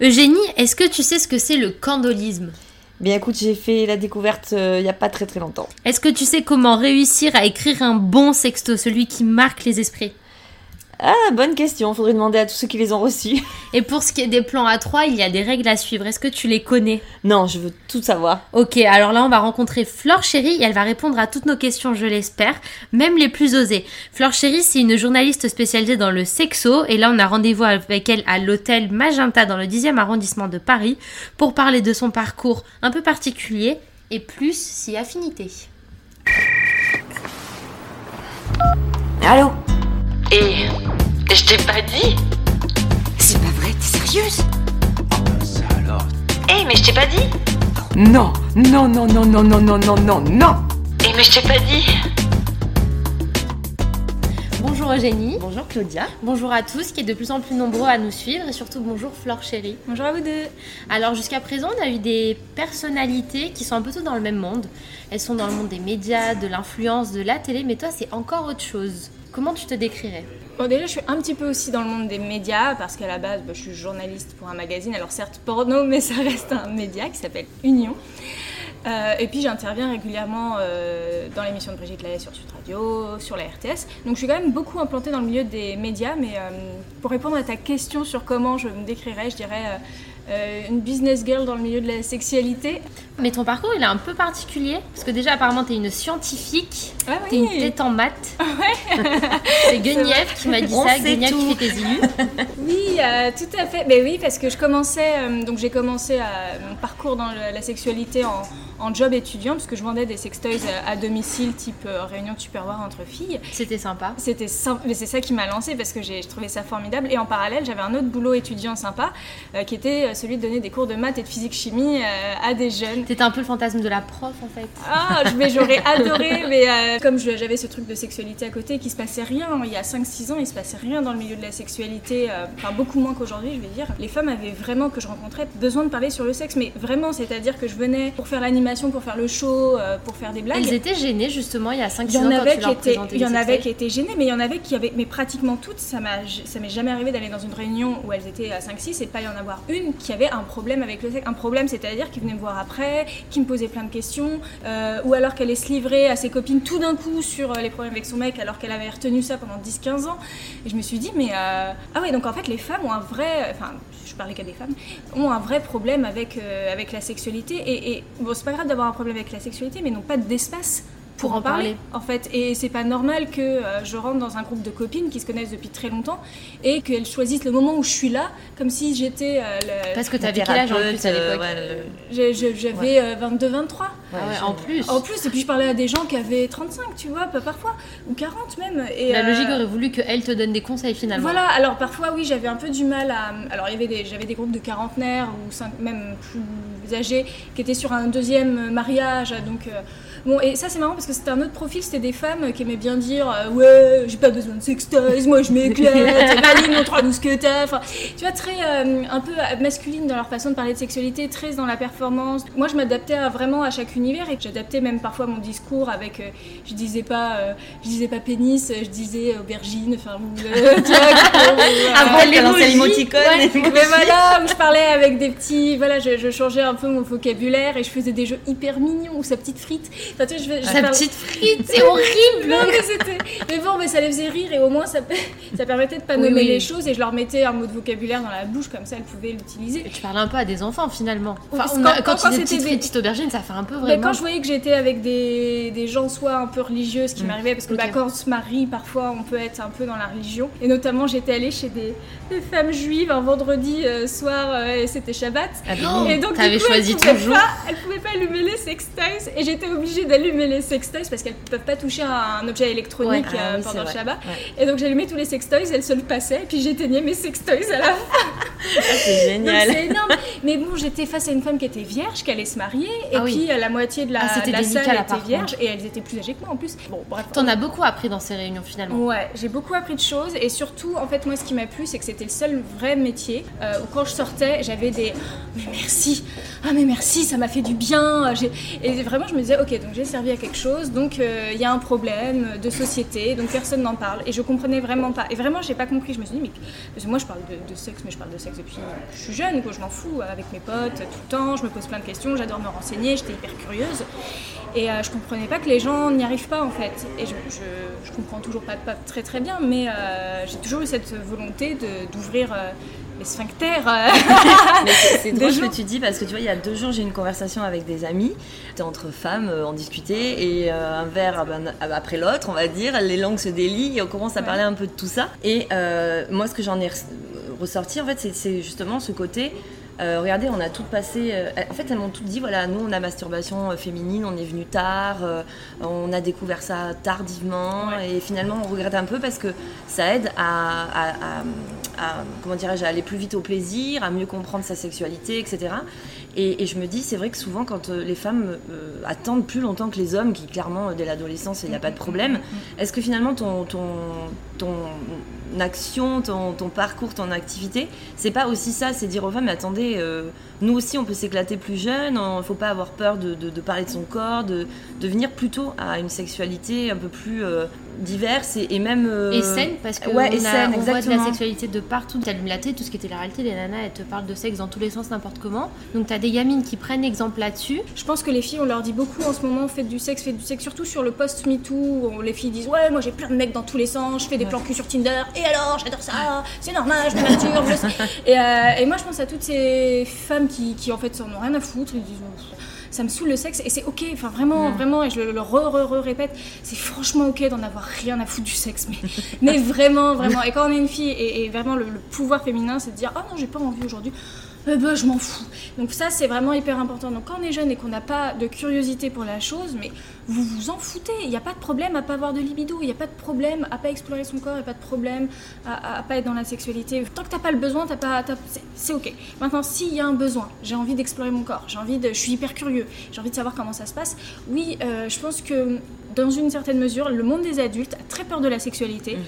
Eugénie, est-ce que tu sais ce que c'est le candolisme? Bien écoute, j'ai fait la découverte euh, il y a pas très très longtemps. Est-ce que tu sais comment réussir à écrire un bon sexto, celui qui marque les esprits? Ah, bonne question, faudrait demander à tous ceux qui les ont reçus. Et pour ce qui est des plans à 3, il y a des règles à suivre. Est-ce que tu les connais? Non, je veux tout savoir. Ok, alors là on va rencontrer Flore Chéry et elle va répondre à toutes nos questions, je l'espère, même les plus osées. Flore Chéry, c'est une journaliste spécialisée dans le sexo et là on a rendez-vous avec elle à l'hôtel Magenta dans le 10e arrondissement de Paris pour parler de son parcours un peu particulier et plus si affinité. Allô? Et je t'ai pas dit C'est pas vrai, t'es sérieuse? Ça alors Eh, mais je t'ai pas dit Non, non, non, non, non, non, non, non, non, non Eh, mais je t'ai pas dit Bonjour Eugénie. Bonjour Claudia. Bonjour à tous qui est de plus en plus nombreux à nous suivre et surtout bonjour Flore Chéry. Bonjour à vous deux. Alors jusqu'à présent, on a eu des personnalités qui sont un peu tout dans le même monde. Elles sont dans le monde des médias, de l'influence, de la télé, mais toi c'est encore autre chose. Comment tu te décrirais Bon, déjà, je suis un petit peu aussi dans le monde des médias parce qu'à la base, bah, je suis journaliste pour un magazine. Alors, certes, porno, mais ça reste un média qui s'appelle Union. Euh, et puis, j'interviens régulièrement euh, dans l'émission de Brigitte Lahaye sur Sud Radio, sur la RTS. Donc, je suis quand même beaucoup implantée dans le milieu des médias. Mais euh, pour répondre à ta question sur comment je me décrirais, je dirais euh, une business girl dans le milieu de la sexualité. Mais ton parcours il est un peu particulier parce que déjà apparemment t'es une scientifique, Ah t'es une tête en maths. c'est Guenièvre qui m'a dit On ça, Guenièvre qui tout. fait tes illus. Oui, euh, tout à fait. Mais oui, parce que je commençais, euh, donc j'ai commencé à- mon parcours dans le- la sexualité en, en job étudiant, parce que je vendais des sextoys à, à domicile, type euh, réunion de tupperware entre filles. C'était sympa. C'était mais c'est ça qui m'a lancé parce que j'ai je trouvais ça formidable. Et en parallèle, j'avais un autre boulot étudiant sympa, euh, qui était euh, celui de donner des cours de maths et de physique-chimie euh, à des jeunes. T'étais un peu le fantasme de la prof en fait. Ah, mais j'aurais adoré, mais euh, comme j'avais ce truc de sexualité à côté, qu'il se passait rien, il y a 5-6 ans, il se passait rien dans le milieu de la sexualité, euh, enfin beaucoup moins qu'aujourd'hui, je vais dire. Les femmes avaient vraiment, que je rencontrais, besoin de parler sur le sexe, mais vraiment, c'est-à-dire que je venais pour faire l'animation, pour faire le show, euh, pour faire des blagues. Elles étaient gênées justement il y a 5 Il y ans quand tu leur présentais il y en avait qui étaient gênées, mais il y en avait qui avaient, mais pratiquement toutes, ça m'est jamais arrivé d'aller dans une réunion où elles étaient à 5-6 et pas y en avoir une qui avait un problème avec le sexe. Un problème, c'est-à-dire qui venait me voir après, qui me posait plein de questions, euh, ou alors qu'elle allait se livrer à ses copines tout d'un coup sur euh, les problèmes avec son mec alors qu'elle avait retenu ça pendant 10-15 ans. Et je me suis dit, mais euh, ah ouais, donc en fait les femmes ont un vrai, enfin je parlais qu'à des femmes, ont un vrai problème avec, euh, avec la sexualité. Et, et bon, c'est pas grave d'avoir un problème avec la sexualité, mais n'ont pas d'espace pour, en parler, parler. en fait. Et c'est pas normal que euh, je rentre dans un groupe de copines qui se connaissent depuis très longtemps et qu'elles choisissent le moment où je suis là, comme si j'étais. euh, le- Parce que t'avais quel âge en plus à l'époque euh, ouais, J'avais euh, 22-23. Ah ouais, en plus. En plus, et puis je parlais à des gens qui avaient 35, tu vois, pas parfois, ou 40 même. Et, La euh, logique aurait voulu qu'elle te donne des conseils finalement. Voilà, alors parfois oui, j'avais un peu du mal à. Alors il y avait des, j'avais des groupes de quarantenaires ou cinq- même plus âgés qui étaient sur un deuxième mariage, donc. euh, Bon, et ça c'est marrant parce que c'était un autre profil, c'était des femmes qui aimaient bien dire euh, Ouais, j'ai pas besoin de sextoys, moi je m'éclate, Maline, mon trois mousquetaires. Enfin, tu vois, très euh, un peu masculine dans leur façon de parler de sexualité, très dans la performance. Moi je m'adaptais à- vraiment à chaque univers et j'adaptais même parfois mon discours avec. euh, je disais pas, euh, je disais pas pénis, je disais aubergine, enfin. vois, Après, l'émoticône. Ouais, mais voilà, je parlais avec des petits. Voilà, je, je changeais un peu mon vocabulaire et je faisais des jeux hyper mignons ou sa petite frite. Enfin, tu sais, je, je parlais- petite frite, c'est horrible Non, mais c'était. Mais bon, mais ça les faisait rire et au moins ça, ça permettait de pas Oui, nommer oui. les choses et je leur mettais un mot de vocabulaire dans la bouche comme ça elles pouvaient l'utiliser. Tu parlais un peu à des enfants finalement. Enfin, on a- quand- quand, quand c'était petite des- frite, petite aubergine, ça fait un peu Mais vraiment. quand je voyais que j'étais avec des, des gens soit un peu religieux, ce qui Mm. m'arrivait, parce que Ok. bah, quand on se marie, parfois on peut être un peu dans la religion. Et notamment, j'étais allée chez des, des femmes juives un vendredi euh, soir, euh, et c'était Shabbat. Ah bon et donc, du coup, choisi pouvaient jour. pas, elles pouvaient pas allumer les sextoys, et j'étais obligée d'allumer les sextoys parce qu'elles peuvent pas toucher à un objet électronique Ouais. Ah euh, oui, pendant le vrai. Shabbat. Ouais. Et donc j'allumais tous les sextoys, elles se le passaient, et puis j'éteignais mes sextoys à la fin. Ah, c'est génial. c'est énorme. Mais bon, j'étais face à une femme qui était vierge, qui allait se marier, et Ah puis euh, la moitié de la, Ah, de la salle là, était vierge, et elles étaient plus âgées que moi en plus. Bon, bref. T'en as beaucoup appris dans ces réunions finalement. Ouais, j'ai beaucoup appris de choses et surtout, en fait, moi, ce qui m'a plu, c'est que c'était le seul vrai métier euh, où quand je sortais, j'avais des mais merci, ah mais merci, ça m'a fait du bien. Et vraiment, je me disais, ok, donc j'ai servi à quelque chose, donc euh, il y a un problème de société, donc personne n'en parle. Et je comprenais vraiment pas. Et vraiment, j'ai pas compris. Je me suis dit, mais parce que moi, je parle de, sexe, mais je parle de sexe depuis je suis jeune, quoi. Je m'en fous avec mes potes tout le temps. Je me pose plein de questions. J'adore me renseigner. J'étais hyper curieuse. Et euh, je comprenais pas que les gens n'y arrivent pas en fait. Et je, comprends toujours pas, très très bien, mais euh, j'ai toujours eu cette volonté d'ouvrir euh, les sphincters. euh. C'est- drôle ce que tu dis parce que tu vois, il y a deux jours, j'ai eu une conversation avec des amis. C'était entre femmes, euh, on discutait et euh, un verre ah ben, après l'autre, on va dire, les langues se délient et on commence à Ouais. parler un peu de tout ça. Et euh, moi, ce que j'en ai res- ressorti, en fait, c'est justement ce côté. Euh, regardez, on a toutes passé. euh, en fait, elles m'ont toutes dit voilà, nous, on a masturbation euh, féminine, on est venu tard, euh, on a découvert ça tardivement, Ouais. et finalement, on regrette un peu parce que ça aide à, à- à- à- comment dirais-je, à aller plus vite au plaisir, à mieux comprendre sa sexualité, etc. Et, et je me dis, c'est vrai que souvent, quand euh, les femmes euh, attendent plus longtemps que les hommes, qui clairement, euh, dès l'adolescence, il n'y a pas de problème, est-ce que finalement, ton, ton, ton action, ton, ton parcours, ton activité, c'est pas aussi ça, c'est dire aux femmes, mais attendez, euh, nous aussi, on peut s'éclater plus jeune, il ne faut pas avoir peur de, de- de parler de son corps, de, de venir plutôt à une sexualité un peu plus euh, diverse et, et même... euh, Et saine, parce que ouais, et on, a- saine, on voit de la sexualité de partout. T'allumes la télé, tout ce qui était la réalité, les nanas, elles te parlent de sexe dans tous les sens, n'importe comment. Donc t'as des gamines qui prennent exemple là-dessus. Je pense que les filles, on leur dit beaucoup en ce moment, faites du sexe, faites du sexe, surtout sur le post-MeToo, où les filles disent Ouais, moi j'ai plein de mecs dans tous les sens, je fais des plans cul sur Tinder, et alors, j'adore ça, c'est normal, je me masturbe. je sais. et, euh, et moi, je pense à toutes ces femmes qui, qui en fait, s'en ont rien à foutre, ils disent Oh, ça me saoule le sexe et c'est ok, enfin vraiment, vraiment, et je le, le re, re, re répète, c'est franchement ok d'en avoir rien à foutre du sexe, mais, mais vraiment, vraiment. Et quand on est une fille et, et vraiment le, le pouvoir féminin, c'est de dire ah non, j'ai pas envie aujourd'hui, eh ben, je m'en fous. Donc ça, c'est vraiment hyper important. Donc quand on est jeune et qu'on n'a pas de curiosité pour la chose, mais vous vous en foutez. Il n'y a pas de problème à pas avoir de libido. Il n'y a pas de problème à pas explorer son corps. Il n'y a pas de problème à, pas être dans la sexualité. Tant que t'as pas le besoin, t'as pas, c'est ok. Maintenant, s'il y a un besoin, j'ai envie d'explorer mon corps. J'ai envie de, je suis hyper curieux. J'ai envie de savoir comment ça se passe. Oui, euh, je pense que dans une certaine mesure, le monde des adultes a très peur de la sexualité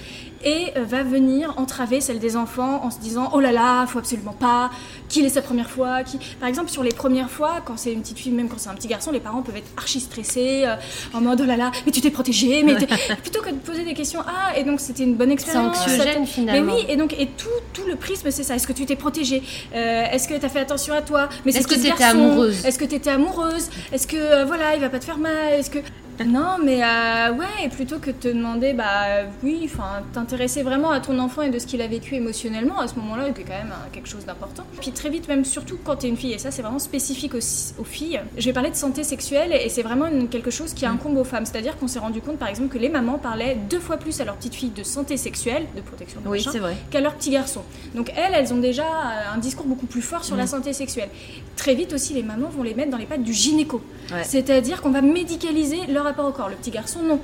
et euh, va venir entraver celle des enfants en se disant oh là là, faut absolument pas, qu'il est sa première fois, qui... Par exemple, sur les premières fois, quand c'est une petite fille, même quand c'est un petit garçon, les parents peuvent être archi stressés, euh, en mode oh là là, mais tu t'es protégé, mais t'es- plutôt que de poser des questions, ah, et donc c'était une bonne C'est expérience. ça anxiogène finalement. mais oui, et donc et tout, tout le prisme c'est ça. Est-ce que tu t'es protégée? Euh, Est-ce que tu as fait attention à toi? Mais c'est Est-ce que t'étais garçon. amoureuse? Est-ce que tu étais amoureuse? Est-ce que euh, voilà, il va pas te faire mal? Est-ce que non, mais euh, ouais, plutôt que de te demander, bah euh, oui, enfin, t'intéresser vraiment à ton enfant et de ce qu'il a vécu émotionnellement à ce moment-là, qui est quand même euh, quelque chose d'important. Puis très vite, même surtout quand t'es une fille, et ça c'est vraiment spécifique aux, aux filles, je vais parler de santé sexuelle et c'est vraiment une- quelque chose qui incombe aux femmes. C'est-à-dire qu'on s'est rendu compte par exemple que les mamans parlaient deux fois plus à leur petite fille de santé sexuelle, de protection de Oui, qu'à leurs petits garçons. Donc elles, elles ont déjà euh, un discours beaucoup plus fort sur la santé sexuelle. Très vite aussi, les mamans vont les mettre dans les pattes du gynéco. Ouais. C'est-à-dire qu'on va médicaliser leur rapport au corps. Le petit garçon, non.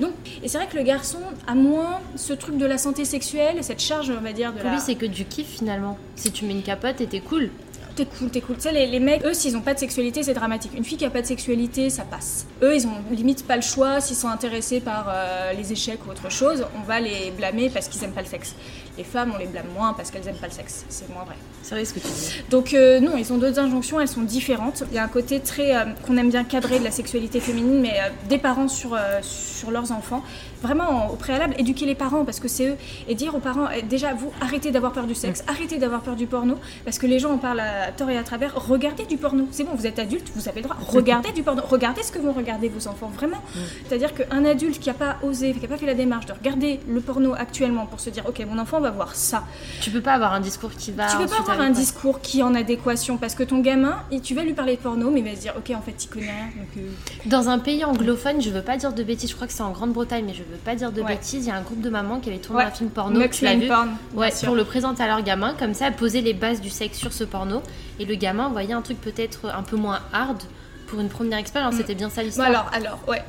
Donc, et c'est vrai que le garçon a moins ce truc de la santé sexuelle, cette charge, on va dire, de Pour la... lui, c'est que du kiff finalement. Si tu mets une capote et t'es cool. T'es cool, t'es cool. Tu sais, les, les mecs, eux, s'ils ont pas de sexualité, c'est dramatique. Une fille qui a pas de sexualité, ça passe. Eux, ils ont limite pas le choix. S'ils sont intéressés par euh, les échecs ou autre chose, on va les blâmer parce qu'ils aiment pas le sexe. Les femmes, on les blâme moins parce qu'elles aiment pas le sexe. C'est moins vrai. C'est vrai ce que tu dis. Donc euh, non, ils ont d'autres injonctions, elles sont différentes. Il y a un côté très euh, qu'on aime bien cadrer de la sexualité féminine, mais euh, des parents sur, sur leurs enfants. Vraiment au préalable, éduquer les parents parce que c'est eux et dire aux parents eh, déjà vous arrêtez d'avoir peur du sexe, arrêtez d'avoir peur du porno parce que les gens en parlent à tort et à travers. Regardez du porno, c'est bon, vous êtes adulte, vous avez le droit. Regardez du porno, regardez ce que vont regarder vos enfants vraiment. C'est-à-dire qu'un adulte qui a pas osé, qui a pas fait la démarche de regarder le porno actuellement pour se dire ok mon enfant va voir ça, Tu peux pas avoir un discours qui va. tu peux pas avoir un discours qui est en adéquation parce que ton gamin, tu vas lui parler de porno, mais il va se dire ok en fait il connaît rien. Donc, euh, Dans un pays anglophone, je veux pas dire de bêtises, je crois que c'est en Grande-Bretagne, mais je veux pas dire de Ouais. bêtises. Il y a un groupe de mamans qui avait tourné Ouais. un film porno. Tu vu Porn, Ouais, pour le présenter à leur gamin, comme ça, poser les bases du sexe sur ce porno. Et le gamin voyait un truc peut-être un peu moins hard pour une première expérience. C'était bien ça Bon, l'histoire. alors, alors, ouais.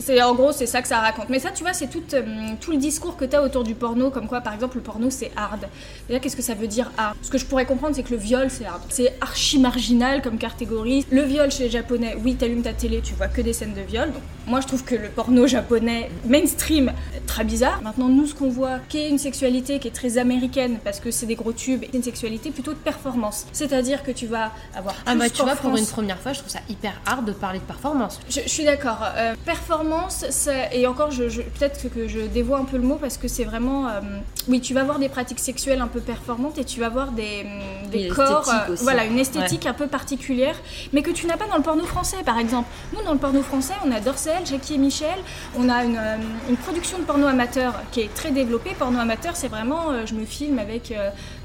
C'est en gros c'est ça que ça raconte. Mais ça tu vois c'est tout, euh, tout le discours que tu as autour du porno comme quoi par exemple le porno c'est hard. Déjà qu'est-ce que ça veut dire hard? Ce que je pourrais comprendre c'est que le viol c'est hard. C'est archi marginal comme catégorie. Le viol chez les japonais, oui t'allumes ta télé tu vois que des scènes de viol. Donc moi je trouve que le porno japonais mainstream très bizarre. Maintenant nous ce qu'on voit qui est une sexualité qui est très américaine parce que c'est des gros tubes, c'est une sexualité plutôt de performance. C'est-à-dire que tu vas avoir Ah bah tu vois, pour France. une première fois, je trouve ça hyper hard de parler de performance. Je, je suis d'accord. Euh, performance ça- et encore, je, je- peut-être que je dévoie un peu le mot parce que c'est vraiment. euh, oui, tu vas avoir des pratiques sexuelles un peu performantes et tu vas avoir des, des Oui, corps. euh, voilà, une esthétique un peu particulière, mais que tu n'as pas dans le porno français, par exemple. Nous, dans le porno français, on a Dorsel, Jackie et Michel, on a une, euh, une production de porno amateur qui est très développée. Porno amateur, c'est vraiment. je me filme avec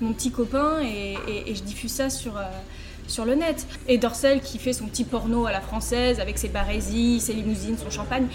mon petit copain et, et- et je diffuse ça sur. Sur le net. Et Dorsel qui fait son petit porno à la française avec ses barésies, ses limousines, son champagne.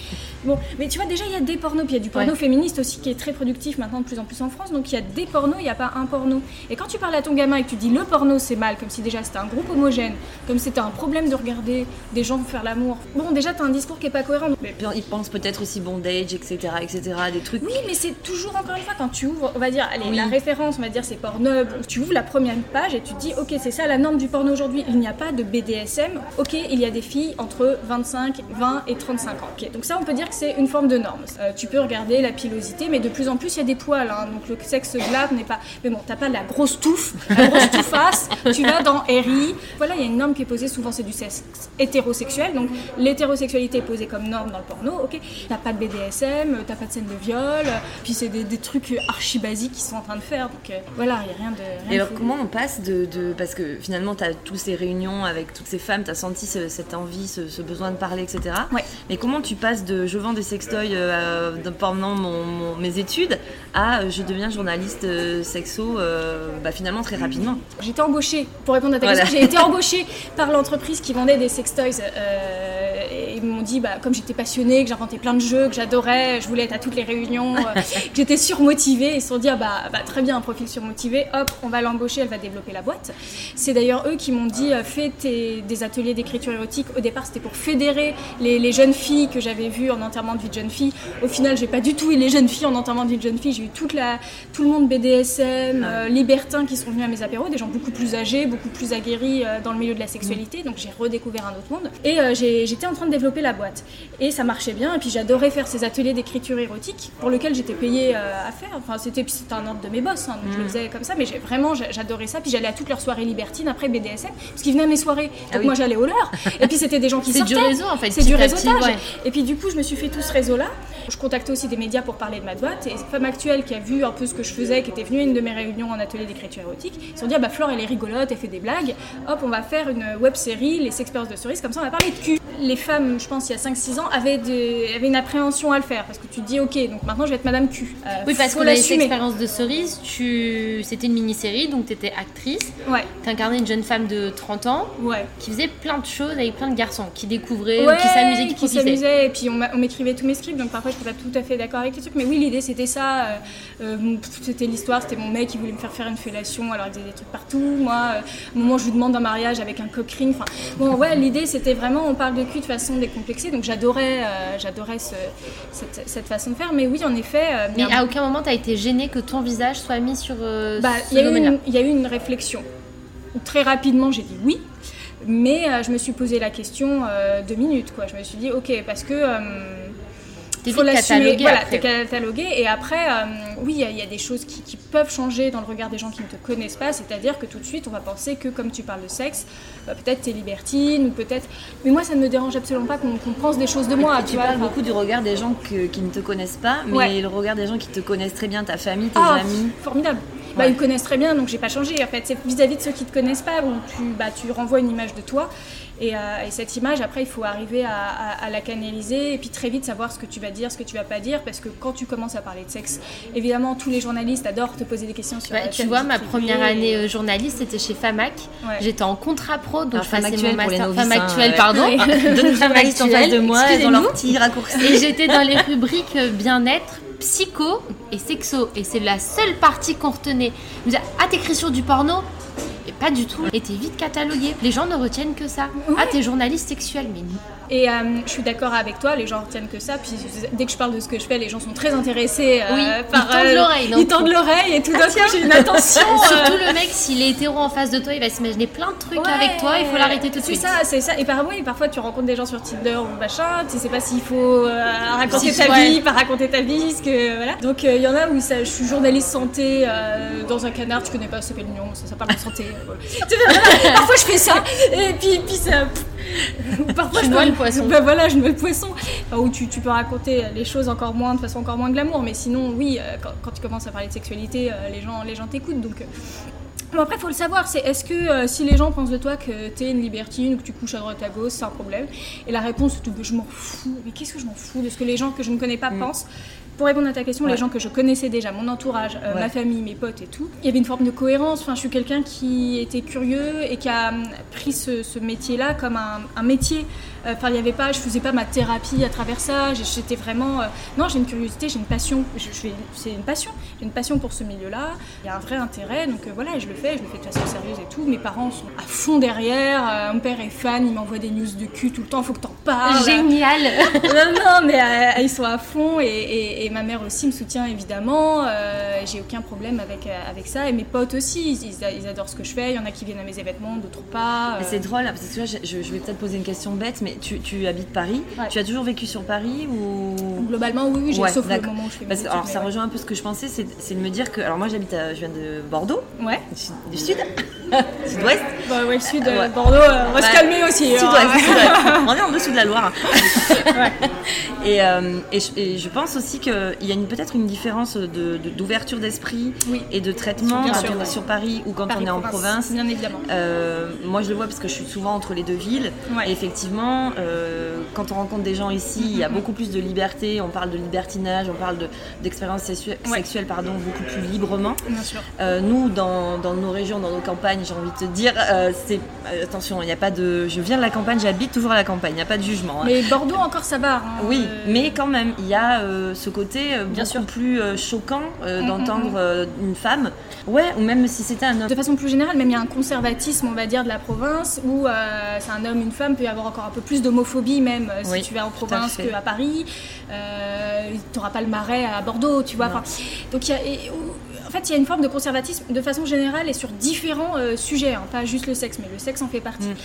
Bon, mais tu vois, déjà il y a des pornos, puis il y a du porno Ouais. féministe aussi qui est très productif maintenant de plus en plus en France. Donc il y a des pornos, il n'y a pas un porno. Et quand tu parles à ton gamin et que tu dis le porno c'est mal, comme si déjà c'était un groupe homogène, comme si c'était un problème de regarder des gens faire l'amour. Bon, déjà t'as un discours qui est pas cohérent. Mais ils pensent peut-être aussi bondage, etc., etc., des trucs. Oui, mais c'est toujours encore une fois quand tu ouvres, on va dire, allez, Oui. la référence, on va dire, c'est Pornhub. Tu ouvres la première page et tu te dis, ok, c'est ça la norme du porno aujourd'hui. Il n'y a pas de BDSM. Ok, il y a des filles entre 25, 20 et 35 ans. Ok, donc ça, on peut dire que c'est une forme de norme. Euh, tu peux regarder la pilosité, mais de plus en plus, il y a des poils. hein. donc le sexe glab n'est pas. Mais bon, t'as pas la grosse touffe, la grosse touffasse. tu vas dans RI. Voilà, il y a une norme qui est posée. Souvent, c'est du sexe hétérosexuel. Donc l'hétérosexualité est posée comme norme dans le porno. Ok, t'as pas de BDSM, t'as pas de scène de viol. Puis c'est des, des trucs archi basiques qu'ils sont en train de faire. Donc euh, voilà, il y a rien de. Rien Et de alors fou. comment on passe de, de- parce que finalement tu as toutes ces réunions avec toutes ces femmes, tu as senti ce- cette envie, ce, ce besoin de parler, etc. Ouais. Mais comment tu passes de je vends des sextoys euh, pendant mon- mon- mes études à euh, je deviens journaliste euh, sexo euh, bah, finalement très rapidement J'étais embauchée, pour répondre à ta Voilà. question, j'ai été embauchée par l'entreprise qui vendait des sextoys. Euh, m'ont dit, bah, comme j'étais passionnée, que j'inventais plein de jeux, que j'adorais, je voulais être à toutes les réunions, euh, que j'étais surmotivée, ils se sont dit, ah, bah, bah, très bien, un profil surmotivé, hop, on va l'embaucher, elle va développer la boîte. C'est d'ailleurs eux qui m'ont dit, euh, fais tes- des ateliers d'écriture érotique. Au départ, c'était pour fédérer les, les jeunes filles que j'avais vues en enterrement de vie de jeune fille. Au final, j'ai pas du tout eu les jeunes filles en enterrement de vie de jeune fille, j'ai eu toute la, tout le monde BDSM, euh, libertins qui sont venus à mes apéros, des gens beaucoup plus âgés, beaucoup plus aguerris euh, dans le milieu de la sexualité, donc j'ai redécouvert un autre monde. Et euh, j'étais en train de développer la boîte. Et ça marchait bien, et puis j'adorais faire ces ateliers d'écriture érotique, pour lesquels j'étais payée euh, à faire. Enfin, c'était un ordre de mes boss, hein, donc je le faisais comme ça, mais j'ai- vraiment j'a- j'adorais ça. Puis j'allais à toutes leurs soirées libertines après BDSM, parce qu'ils venaient à mes soirées, donc Ah oui. moi j'allais aux leurs. Et puis c'était des gens qui C'est du sortaient. réseau en fait. C'est du réseautage. ouais. Et puis du coup, je me suis fait tout ce réseau-là. Je contactais aussi des médias pour parler de ma boîte. Et Femme Actuelle, qui a vu un peu ce que je faisais, qui était venue à une de mes réunions en atelier d'écriture érotique, ils se sont dit, ah bah Flore, elle est rigolote, elle fait des blagues. Hop, on va faire une web série, les Sexperience de Cerise, comme ça on va parler de cul. Les femmes, je pense, il y a 5-6 ans, avaient, de- avaient une appréhension à le faire. Parce que tu te dis, ok, donc maintenant je vais être Madame Q. Euh, Oui, parce qu'on a cette l'assumer. expérience de cerise, tu... c'était une mini-série, donc tu étais actrice, Ouais, tu incarnais une jeune femme de 30 ans ouais. qui faisait plein de choses avec plein de garçons, qui découvraient, Ouais, ou qui s'amusaient, qui qui s'amusaient, et puis on m'écrivait tous mes scripts, donc parfois je n'étais pas tout à fait d'accord avec les trucs, mais oui, l'idée c'était ça. euh, euh, c'était l'histoire, c'était mon mec qui voulait me faire faire une fellation, alors il faisait des trucs partout. Moi, euh, un moment, je lui demande un mariage avec un cock ring. Enfin, bon, ouais, l'idée c'était vraiment, on parle de cul de façon décomplexée, donc j'adorais, euh, j'adorais ce- cette, cette façon de faire, mais oui, en effet. Mais à aucun moment t'as été gênée que ton visage soit mis sur bah, ce il y, a eu domaine-là. une- il y a eu une réflexion. Très rapidement, j'ai dit oui. Mais euh, je me suis posé la question euh, deux minutes, quoi. Je me suis dit, ok, parce que euh, T'es faut l'assumer. Voilà, t'es catalogué. Et après, euh, oui, il y a- il y, a des choses qui, qui peuvent changer dans le regard des gens qui ne te connaissent pas. C'est-à-dire que tout de suite, on va penser que comme tu parles de sexe, euh, peut-être t'es libertine ou peut-être. Mais moi, ça ne me dérange absolument pas qu'on qu'on pense des choses de moi. Et tu vois, parles enfin. beaucoup du regard des gens que- qui ne te connaissent pas, mais Ouais. le regard des gens qui te connaissent très bien, ta famille, tes Ah, amis. formidable. Bah, Ouais. ils me connaissent très bien, donc j'ai pas changé. En fait, c'est vis-à-vis de ceux qui te connaissent pas où tu, bah, tu renvoies une image de toi. Et, euh, et cette image, après, il faut arriver à, à- à la canaliser et puis très vite savoir ce que tu vas dire, ce que tu vas pas dire, parce que quand tu commences à parler de sexe, évidemment, tous les journalistes adorent te poser des questions sur. Bah, tu vois, ma première année euh, journaliste, c'était chez Famac. Ouais. J'étais en contrat pro, donc Alors, je Actuelle mon master. Femme hein, actuelle, pardon. Deux journalistes en face de Actuelle, moi, excusez-nous. leur petit raccourci. Et j'étais dans les rubriques euh, bien-être, psycho et sexo. Et c'est la seule partie qu'on retenait. Ah, t'écris sur du porno? Et pas du tout. Et t'es vite catalogué. Les gens ne retiennent que ça. Ah, t'es journaliste sexuel. Mais. Et euh, je suis d'accord avec toi, les gens retiennent que ça. Puis dès que je parle de ce que je fais, les gens sont très intéressés euh, Oui, par. ils tendent euh, l'oreille, Ils tendent l'oreille et tout d'un Ah, coup, j'ai une attention. euh, Surtout le mec, s'il est hétéro en face de toi, il va s'imaginer plein de trucs Ouais, avec toi. Il faut l'arrêter tout de C'est suite. ça, c'est ça. Et par, oui, parfois tu rencontres des gens sur Tinder ou machin, tu sais pas s'il faut euh, raconter Si, ta ouais. vie, pas raconter ta vie, ce que voilà. Donc euh, il y en a où ça, je suis journaliste santé euh, dans un canard, tu connais pas, ça s'appelle Lyon, ça, ça parle de santé. Parfois je fais ça, et puis, puis ça. Parfois Tu je le poisson. Bah voilà, je noie le poisson. Enfin, Ou tu, tu peux raconter les choses encore moins, de façon encore moins glamour, mais sinon, oui, euh, quand, quand tu commences à parler de sexualité, euh, les gens les gens t'écoutent. Donc, euh, Bon, après, faut le savoir, c'est est-ce que euh, si les gens pensent de toi que t'es une libertine ou que tu couches à droite à gauche, c'est un problème? Et la réponse, c'est que je m'en fous. Mais qu'est-ce que je m'en fous de ce que les gens que je ne connais pas pensent? Pour répondre à ta question, les gens que je connaissais déjà, mon entourage, euh, Ouais. ma famille, mes potes et tout, il y avait une forme de cohérence. Enfin, je suis quelqu'un qui était curieux et qui a hum, pris ce, ce métier-là comme un, un métier. Enfin, il y avait pas, je faisais pas ma thérapie à travers ça. J'étais vraiment, euh, non, j'ai une curiosité, j'ai une passion. C'est une passion. J'ai une passion pour ce milieu-là. Il y a un vrai intérêt, donc euh, voilà, je le fais, je le fais de façon sérieuse et tout. Mes parents sont à fond derrière. Euh, mon père est fan, il m'envoie des news de cul tout le temps. Faut que t'en parles. Génial non, non, mais euh, ils sont à fond et, et- et ma mère aussi me soutient évidemment. Euh, J'ai aucun problème avec, avec ça et mes potes aussi, ils, ils- adorent ce que je fais. Il y en a qui viennent à mes événements, d'autres pas. Euh. c'est drôle, parce que tu vois, je, je- je vais peut-être poser une question bête, mais tu, tu habites Paris. Ouais. Tu as toujours vécu sur Paris ou? Globalement, oui, oui, j'ai- Ouais, sauf le moment où je fais Parce alors ça rejoint un peu ce que je pensais, c'est de me dire que alors moi j'habite, à- je viens de Bordeaux, Ouais, du sud, sud-ouest, bah, ouais, sud, euh, Ouais. Bordeaux, euh, on va se Ouais. calmer aussi. hein. On est en dessous de la Loire. et, euh, et, je, et je pense aussi qu'il y a peut-être une différence de- de- d'ouverture d'esprit Oui. et de traitement Bien quand sûr, on est ouais. sur Paris ou quand Paris, on est en province. Bien évidemment. Euh, moi, je le vois parce que je suis souvent entre les deux villes. Ouais. Et effectivement, euh, quand on rencontre des gens ici, il y a Mhm. beaucoup plus de liberté. On parle de libertinage, on parle de- d'expériences sexu- Ouais. sexuelles pardon, beaucoup plus librement. Bien sûr. Nous, dans, dans nos régions, dans nos campagnes, j'ai envie de te dire, euh, c'est euh, attention, il n'y a pas de. Je viens de la campagne, j'habite toujours à la campagne. Il n'y a pas de jugement. hein. Mais Bordeaux encore ça va. hein. Oui, Euh, mais quand même, il y a euh, ce côté Bien sûr. plus choquant euh, Mm, d'entendre mm, mm. une femme. Ouais, ou même si c'était un homme. De façon plus générale, même il y a un conservatisme, on va dire, de la province, où c'est un homme, une femme, peut y avoir encore un peu plus d'homophobie même Oui, si tu vas en province qu'à Paris. Tu n'auras pas le marais à Bordeaux, tu vois. Donc il y a, et- en fait, il y a une forme de conservatisme de façon générale et sur différents euh, sujets, hein, pas juste le sexe, mais le sexe en fait partie. Mm.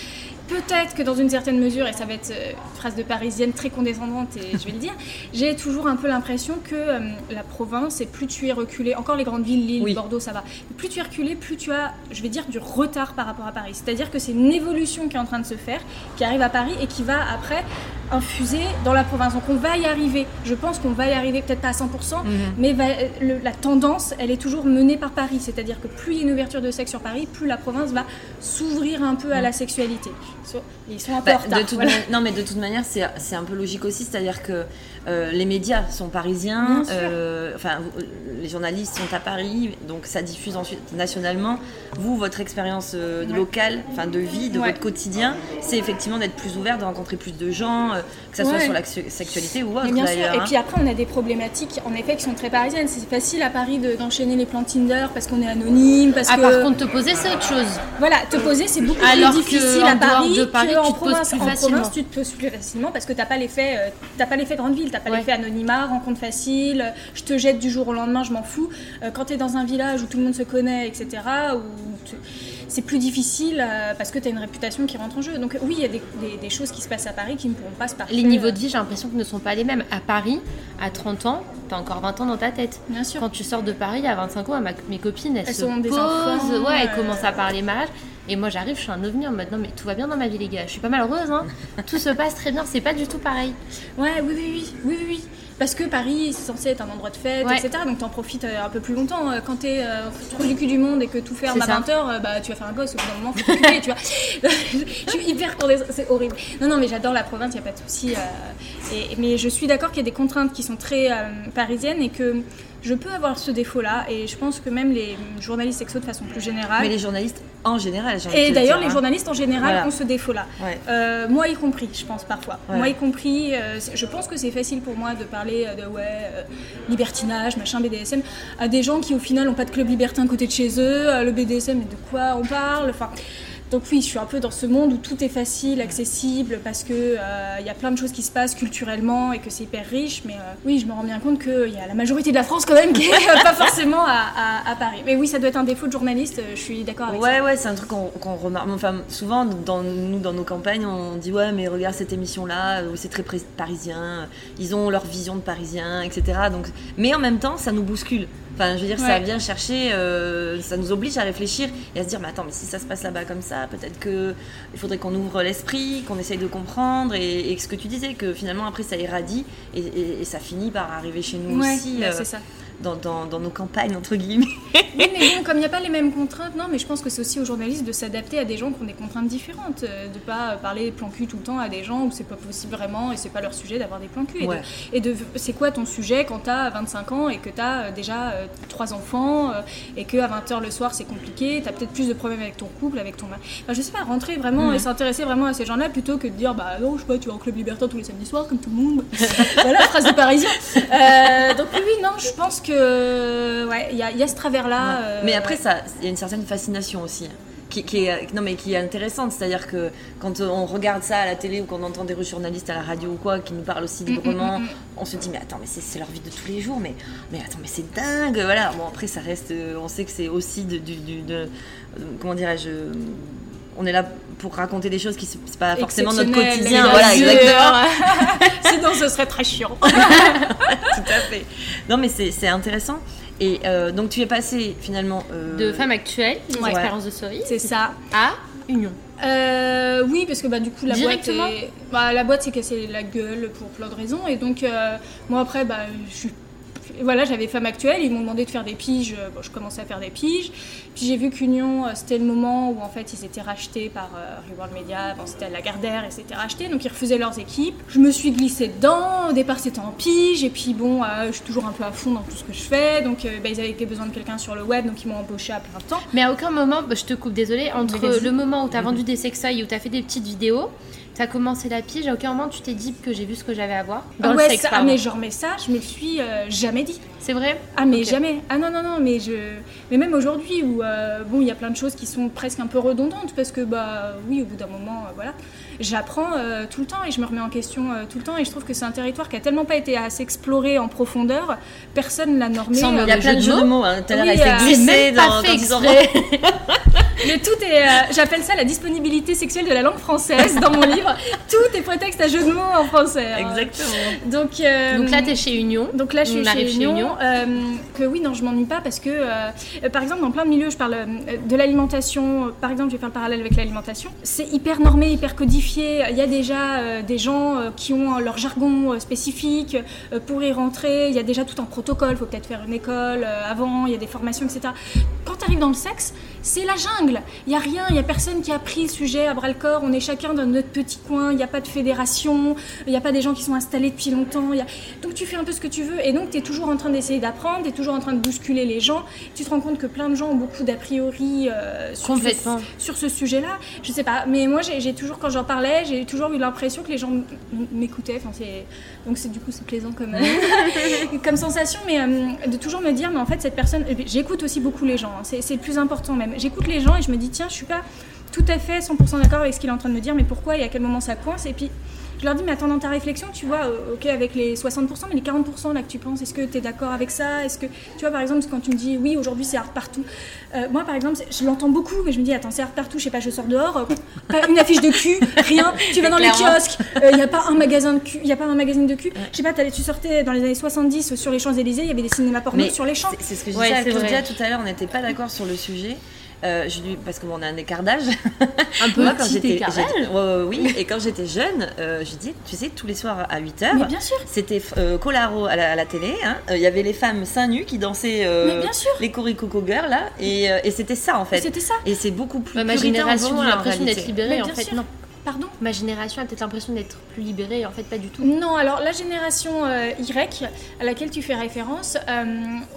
Peut-être que dans une certaine mesure, et ça va être euh, une phrase de parisienne très condescendante, et je vais le dire, j'ai toujours un peu l'impression que euh, la province, et plus tu es reculé, encore les grandes villes, Lille, Oui. Bordeaux, ça va, plus tu es reculé, plus tu as, je vais dire, du retard par rapport à Paris. C'est-à-dire que c'est une évolution qui est en train de se faire, qui arrive à Paris et qui va après infuser dans la province. Donc on va y arriver. Je pense qu'on va y arriver, peut-être pas à 100%, Mhm. mais va- le- la tendance, elle est toujours menée par Paris. C'est-à-dire que plus il y a une ouverture de sexe sur Paris, plus la province va s'ouvrir un peu à la sexualité. Ils sont, ils sont un peu Bah, en retard. de toute voilà. ma- Non, mais de toute manière, c'est c'est un peu logique aussi, c'est-à-dire que euh, les médias sont parisiens, euh, enfin, euh, les journalistes sont à Paris, donc ça diffuse ensuite nationalement. Vous, votre expérience euh, Ouais. locale, enfin de vie, de Ouais. votre quotidien, c'est effectivement d'être plus ouvert, de rencontrer plus de gens, euh, que ça soit sur la se- sexualité ou autre bien sûr, et hein. puis après on a des problématiques en effet qui sont très parisiennes. C'est facile à Paris de- d'enchaîner les plans Tinder parce qu'on est anonyme, parce Ah, que par contre, te poser, c'est autre chose. voilà, te poser c'est beaucoup Alors plus difficile à Paris, de Paris, en tu te poses province. plus en facilement. province, tu te poses plus facilement parce que t'as pas l'effet, euh, t'as pas l'effet grande ville, t'as pas Ouais. l'effet anonymat, rencontre facile, euh, je te jette du jour au lendemain, je m'en fous. Euh, quand t'es dans un village où tout le monde se connaît, etc., tu- c'est plus difficile euh, parce que t'as une réputation qui rentre en jeu. Donc oui, il y a des, des- des choses qui se passent à Paris qui ne pourront pas se passer. Les niveaux de vie, j'ai l'impression que ne sont pas les mêmes. À Paris, à 30 ans, t'as encore 20 ans dans ta tête. Bien sûr. Quand tu sors de Paris à 25 ans, ma- mes copines, elles, Elles se sont des posent, enfants, ouais, elles euh. commencent à parler mariage. Et moi, j'arrive, je suis un ovni en mode non, mais tout va bien dans ma vie, les gars. Je suis pas malheureuse, hein. tout se passe très bien. C'est pas du tout pareil. Ouais, oui, oui, oui, oui, oui, oui. Parce que Paris, c'est censé être un endroit de fête, Ouais. etc. Donc t'en profites euh, un peu plus longtemps. Euh, Quand t'es euh, trop du cul du monde et que tout ferme à ça. 20h, bah tu vas faire un gosse au bout d'un moment, faut t'occuper, tu vois. je suis hyper condescendante, c'est horrible. Non, non, mais j'adore la province, il a pas de souci. euh, mais je suis d'accord qu'il y a des contraintes qui sont très euh, parisiennes et que je peux avoir ce défaut-là. Et je pense que même les journalistes sexo de façon plus générale. Mais les journalistes en général, j'ai Et d'ailleurs, les hein. journalistes en général Voilà. ont ce défaut-là. Ouais. Euh, moi y compris, je pense parfois. Ouais. Moi y compris, euh, je pense que c'est facile pour moi de parler euh, de ouais, euh, libertinage, machin, BDSM, à des gens qui au final n'ont pas de club libertin à côté de chez eux. le BDSM, mais de quoi on parle? Enfin. Donc oui, je suis un peu dans ce monde où tout est facile, accessible, parce que euh, il y a plein de choses qui se passent culturellement et que c'est hyper riche. Mais euh, oui, je me rends bien compte qu'il y a la majorité de la France quand même qui est euh, pas forcément à, à- à Paris. Mais oui, ça doit être un défaut de journaliste. euh, Je suis d'accord avec ça. Ouais, ouais, c'est un truc qu'on remarque. Enfin, souvent, dans, nous, dans nos campagnes, on dit Ouais, mais regarde cette émission-là, où c'est très parisien, ils ont leur vision de parisien, etc. Donc, mais en même temps, ça nous bouscule. Enfin, je veux dire, ça vient chercher, euh, ça nous oblige à réfléchir et à se dire, mais attends, mais si ça se passe là-bas comme ça, peut-être que il faudrait qu'on ouvre l'esprit, qu'on essaye de comprendre et, et ce que tu disais, que finalement après ça irradie et, et- et ça finit par arriver chez nous Ouais, aussi euh, c'est ça. Dans, dans- dans nos campagnes entre guillemets. Oui, mais bon, comme il n'y a pas les mêmes contraintes, non, mais je pense que c'est aussi aux journalistes de s'adapter à des gens qui ont des contraintes différentes, euh, de pas parler plan cul tout le temps à des gens où c'est pas possible vraiment et c'est pas leur sujet d'avoir des plans cul. Et, de- et de, c'est quoi ton sujet quand t'as 25 ans et que t'as euh, déjà euh, trois enfants et que à 20h le soir c'est compliqué, t'as peut-être plus de problèmes avec ton couple, avec ton mari. Enfin, je sais pas, rentrer vraiment Mhm. et s'intéresser vraiment à ces gens-là plutôt que de dire bah non, je sais pas, tu vas en club libertin tous les samedis soirs comme tout le monde. voilà, phrase de parisien. Euh, donc oui, non, je pense que ouais, il y, a- il y a ce travers-là. euh, mais après, ouais. il y a une certaine fascination aussi. hein, Qui, qui est, non mais qui est intéressante, c'est-à-dire que quand on regarde ça à la télé ou qu'on entend des journalistes à la radio ou quoi qui nous parlent aussi librement, mm, mm. on se dit mais attends mais c'est leur vie de tous les jours, mais mais attends mais c'est dingue, voilà. Bon après ça reste, euh, on sait que c'est aussi de, du, du- de- euh, comment dirais-je, euh, on est là pour raconter des choses qui c'est pas forcément notre quotidien, voilà exactement. Sinon, ce serait très chiant. Tout à fait. Non mais c'est c'est intéressant. Et euh, donc tu es passé finalement euh, De Femme Actuelle, les Ouais. expériences de souris, C'est ça. à Union. Euh, oui, parce que bah, du coup, la boîte, est... bah, la boîte s'est cassée la gueule pour plein de raisons. Et donc, euh, moi, après, bah, je suis. Voilà, j'avais femme actuelle, ils m'ont demandé de faire des piges, bon, je commençais à faire des piges. Puis j'ai vu qu'Union, euh, c'était le moment où en fait ils étaient rachetés par euh, Reworld Media, bon, c'était à Lagardère et c'était racheté, donc ils refusaient leurs équipes. Je me suis glissée dedans, au départ c'était en pige, et puis bon, euh, je suis toujours un peu à fond dans tout ce que je fais, donc euh, bah, ils avaient besoin de quelqu'un sur le web, donc ils m'ont embauché à plein temps. Mais à aucun moment, bah, je te coupe, désolée, entre le moment où tu as vendu des sextoys, où tu as fait des petites vidéos, tu as commencé la pige, à aucun moment tu t'es dit que j'ai vu ce que j'avais à voir. Dans Ah le ouais, sexe, ça- mais genre, mais ça, je me le suis euh, jamais dit. C'est vrai Ah mais jamais. Ah non non non mais je mais même aujourd'hui où euh, bon il y a plein de choses qui sont presque un peu redondantes parce que bah oui au bout d'un moment euh, voilà j'apprends euh, tout le temps et je me remets en question tout le temps et je trouve que c'est un territoire qui a tellement pas été assez exploré en profondeur personne l'a normé. Sans Il y a Le plein de jeux de mots. Hein. Tout à l'heure, Oui, elle même pas dans, fait mais tout est j'appelle ça la disponibilité sexuelle de la langue française dans mon livre. Tout est prétexte à jeu de mots en français. hein. Exactement. Donc Donc là, tu es chez Union. Donc là, je suis chez Union. Euh, que oui, non, je m'ennuie pas parce que, euh, par exemple, dans plein de milieux, je parle euh, de l'alimentation. Par exemple, je vais faire le parallèle avec l'alimentation. C'est hyper normé, hyper codifié. Il y a déjà des gens qui ont leur jargon spécifique pour y rentrer. Il y a déjà tout un protocole. Il faut peut-être faire une école avant. Il y a des formations, etc. Quand tu arrives dans le sexe, c'est la jungle. Il y a rien. Il y a personne qui a pris le sujet à bras le corps. On est chacun dans notre petit coin. Il n'y a pas de fédération. Il n'y a pas des gens qui sont installés depuis longtemps. Donc tu fais un peu ce que tu veux. Et donc tu es toujours en train d'essayer d'apprendre. Tu es toujours en train de bousculer les gens. Tu te rends compte que plein de gens ont beaucoup d'a priori euh, sur, ce, sur ce sujet-là. Je sais pas. Mais moi, j'ai toujours, quand j'en parlais, j'ai toujours eu l'impression que les gens m'écoutaient. Enfin, donc du coup c'est plaisant comme, comme sensation. Mais euh, de toujours me dire, mais en fait, cette personne... J'écoute aussi beaucoup les gens. hein. C'est c'est le plus important même. J'écoute les gens et je me dis, tiens, je suis pas tout à fait 100% d'accord avec ce qu'il est en train de me dire, mais pourquoi et à quel moment ça coince? Et puis, je leur dis, mais attends, dans ta réflexion, tu vois, euh, ok, avec les 60%, mais les 40% là que tu penses, est-ce que tu es d'accord avec ça? Est-ce que, tu vois, par exemple, quand tu me dis, oui, aujourd'hui c'est hard partout, euh, moi, par exemple, je l'entends beaucoup, mais je me dis, attends, c'est hard partout, je sais pas, je sors dehors, euh, pas une affiche de cul, rien, tu vas dans les kiosques, il n'y a pas un magasin de cul, il a pas un magazine de cul, je sais pas, tu sortais dans les années 70 sur les Champs-Élysées, il y avait des cinémas porno Mais sur les champs. c'est- C'est ce que je Ouais, disais à c'est Claudia tout à l'heure, on n'était pas d'accord sur le sujet. Euh, je lui, parce qu'on a un écart d'âge. Un peu Moi, quand petit j'étais, écart j'étais- ouais, ouais, oui, et quand j'étais jeune, euh, je dis, tu sais, tous les soirs à 8h, Mais bien sûr, c'était euh, Colaro à la, à la télé. hein. Euh, Il y avait les femmes seins nus qui dansaient euh, mais bien sûr, les Coricoco Girls, là, et, euh, et c'était ça en fait. c'était ça. Et c'est beaucoup plus. Bah, ma génération a l'impression d'être libérée, en fait, sûr. non. Pardon? Ma génération a peut-être l'impression d'être plus libérée, et en fait, pas du tout. Non, alors la génération euh, Y à laquelle tu fais référence, euh,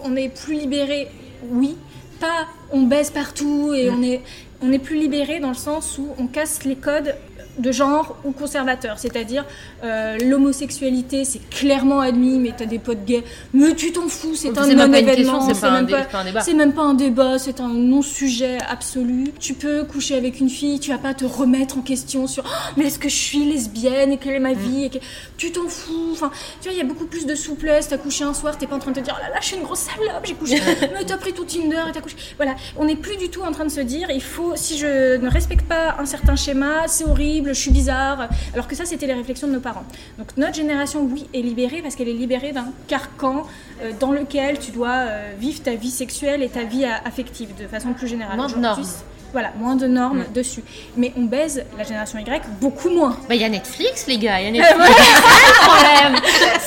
on est plus libéré, oui, pas on baisse partout et on est on est plus libéré dans le sens où on casse les codes de genre ou conservateur, c'est-à-dire euh, l'homosexualité c'est clairement admis, mais t'as des potes gays, mais tu t'en fous, c'est un non-événement, c'est même dé- pas, c'est pas un débat. c'est même pas un débat, c'est un non-sujet absolu. Tu peux coucher avec une fille, tu vas pas te remettre en question sur Oh, mais est-ce que je suis lesbienne et quelle est ma vie et que... Tu t'en fous. Enfin, tu vois, il y a beaucoup plus de souplesse. T'as couché un soir, t'es pas en train de te dire Oh là là, je suis une grosse salope, j'ai couché. mais t'as pris tout Tinder et t'as couché. Voilà, on n'est plus du tout en train de se dire il faut, si je ne respecte pas un certain schéma, c'est horrible, je suis bizarre. Alors que ça, c'était les réflexions de nos parents. Donc notre génération, oui, est libérée parce qu'elle est libérée d'un carcan euh, dans lequel tu dois euh, vivre ta vie sexuelle et ta vie euh, affective de façon plus générale. Aujourd'hui. Voilà, moins de normes dessus. Mais on baise la génération Y beaucoup moins. Bah, il y a Netflix, les gars. Il y a Netflix.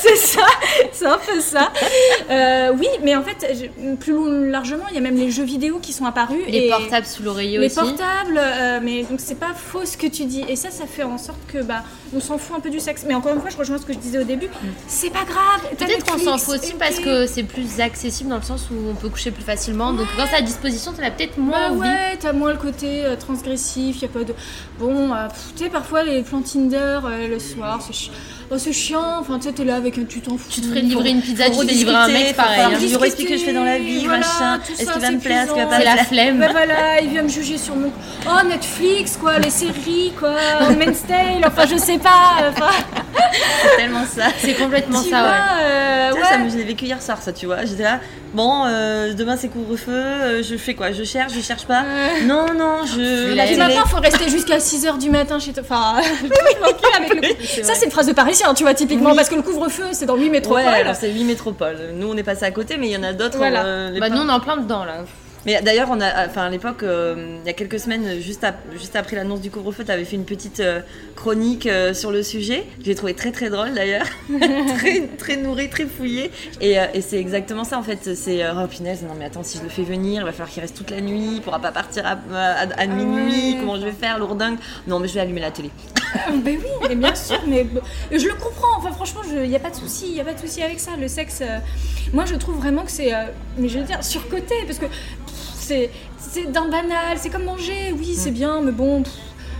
c'est ça c'est ça, c'est un peu ça. Euh, oui, mais en fait, plus largement, il y a même les jeux vidéo qui sont apparus. Les et portables sous l'oreiller Les aussi. portables, euh, mais donc c'est pas faux ce que tu dis. Et ça, ça fait en sorte que bah, on s'en fout un peu du sexe. Mais encore une fois, je rejoins ce que je disais au début. C'est pas grave. Peut-être qu'on s'en fout aussi parce que c'est plus accessible dans le sens où on peut coucher plus facilement. Donc quand c'est à disposition, t'en as peut-être Bah moins envie. ouais, t'as moins le côté euh, transgressif, y a pas de... Bon, euh, tu sais, parfois les plans Tinder euh, le soir, c'est oh, c'est chiant, enfin tu sais, t'es là avec un tu t'en fous. Tu te ferais livrer une pizza, tu te livrer un mec pareil. hein. expliquer ce que je fais dans la vie, voilà, machin. Est-ce ça, qu'il va c'est me plaire, est-ce qu'il va pas C'est la flemme. Bah voilà, il vient me juger sur mon... Oh, Netflix, quoi, les séries, quoi, Men's Tale, enfin je sais pas. C'est tellement ça. C'est complètement tu ça, ouais. euh, Tu ça me- je l'ai vécu hier soir, ça, tu vois. J'étais là, bon, euh, demain c'est couvre-feu, euh, je fais quoi? Je cherche, je cherche pas? Non, non, je. Maintenant, faut rester jusqu'à 6h du matin chez toi. Enfin, avec le Ça, c'est une phrase de parisien, tu vois, typiquement, Oui. parce que le couvre-feu, c'est dans 8 Ouais, métropoles. alors c'est 8 métropoles. Nous, on est passé à côté, mais il y en a d'autres. Voilà. euh, Bah nous on est en plein dedans là. Mais d'ailleurs, on a, enfin, à l'époque, euh, il y a quelques semaines, juste, ap- juste après l'annonce du couvre-feu, tu avais fait une petite euh, chronique euh, sur le sujet. J'ai trouvé très très drôle d'ailleurs, très très nourri, très fouillé. Et, et c'est exactement ça en fait. C'est oh punaise, non mais attends, si je le fais venir, il va falloir qu'il reste toute la nuit, il pourra pas partir à, à- à minuit. Comment je vais faire, lourdingue Non, mais je vais allumer la télé. Ben oui, mais bien sûr, mais je le comprends. Enfin, franchement, il n'y a pas de souci, il y a pas de souci avec ça. Le sexe, moi, je trouve vraiment que c'est, mais je veux dire, surcoté, parce que c'est, c'est d'un banal. C'est comme manger. Oui, c'est bien, mais bon. pff,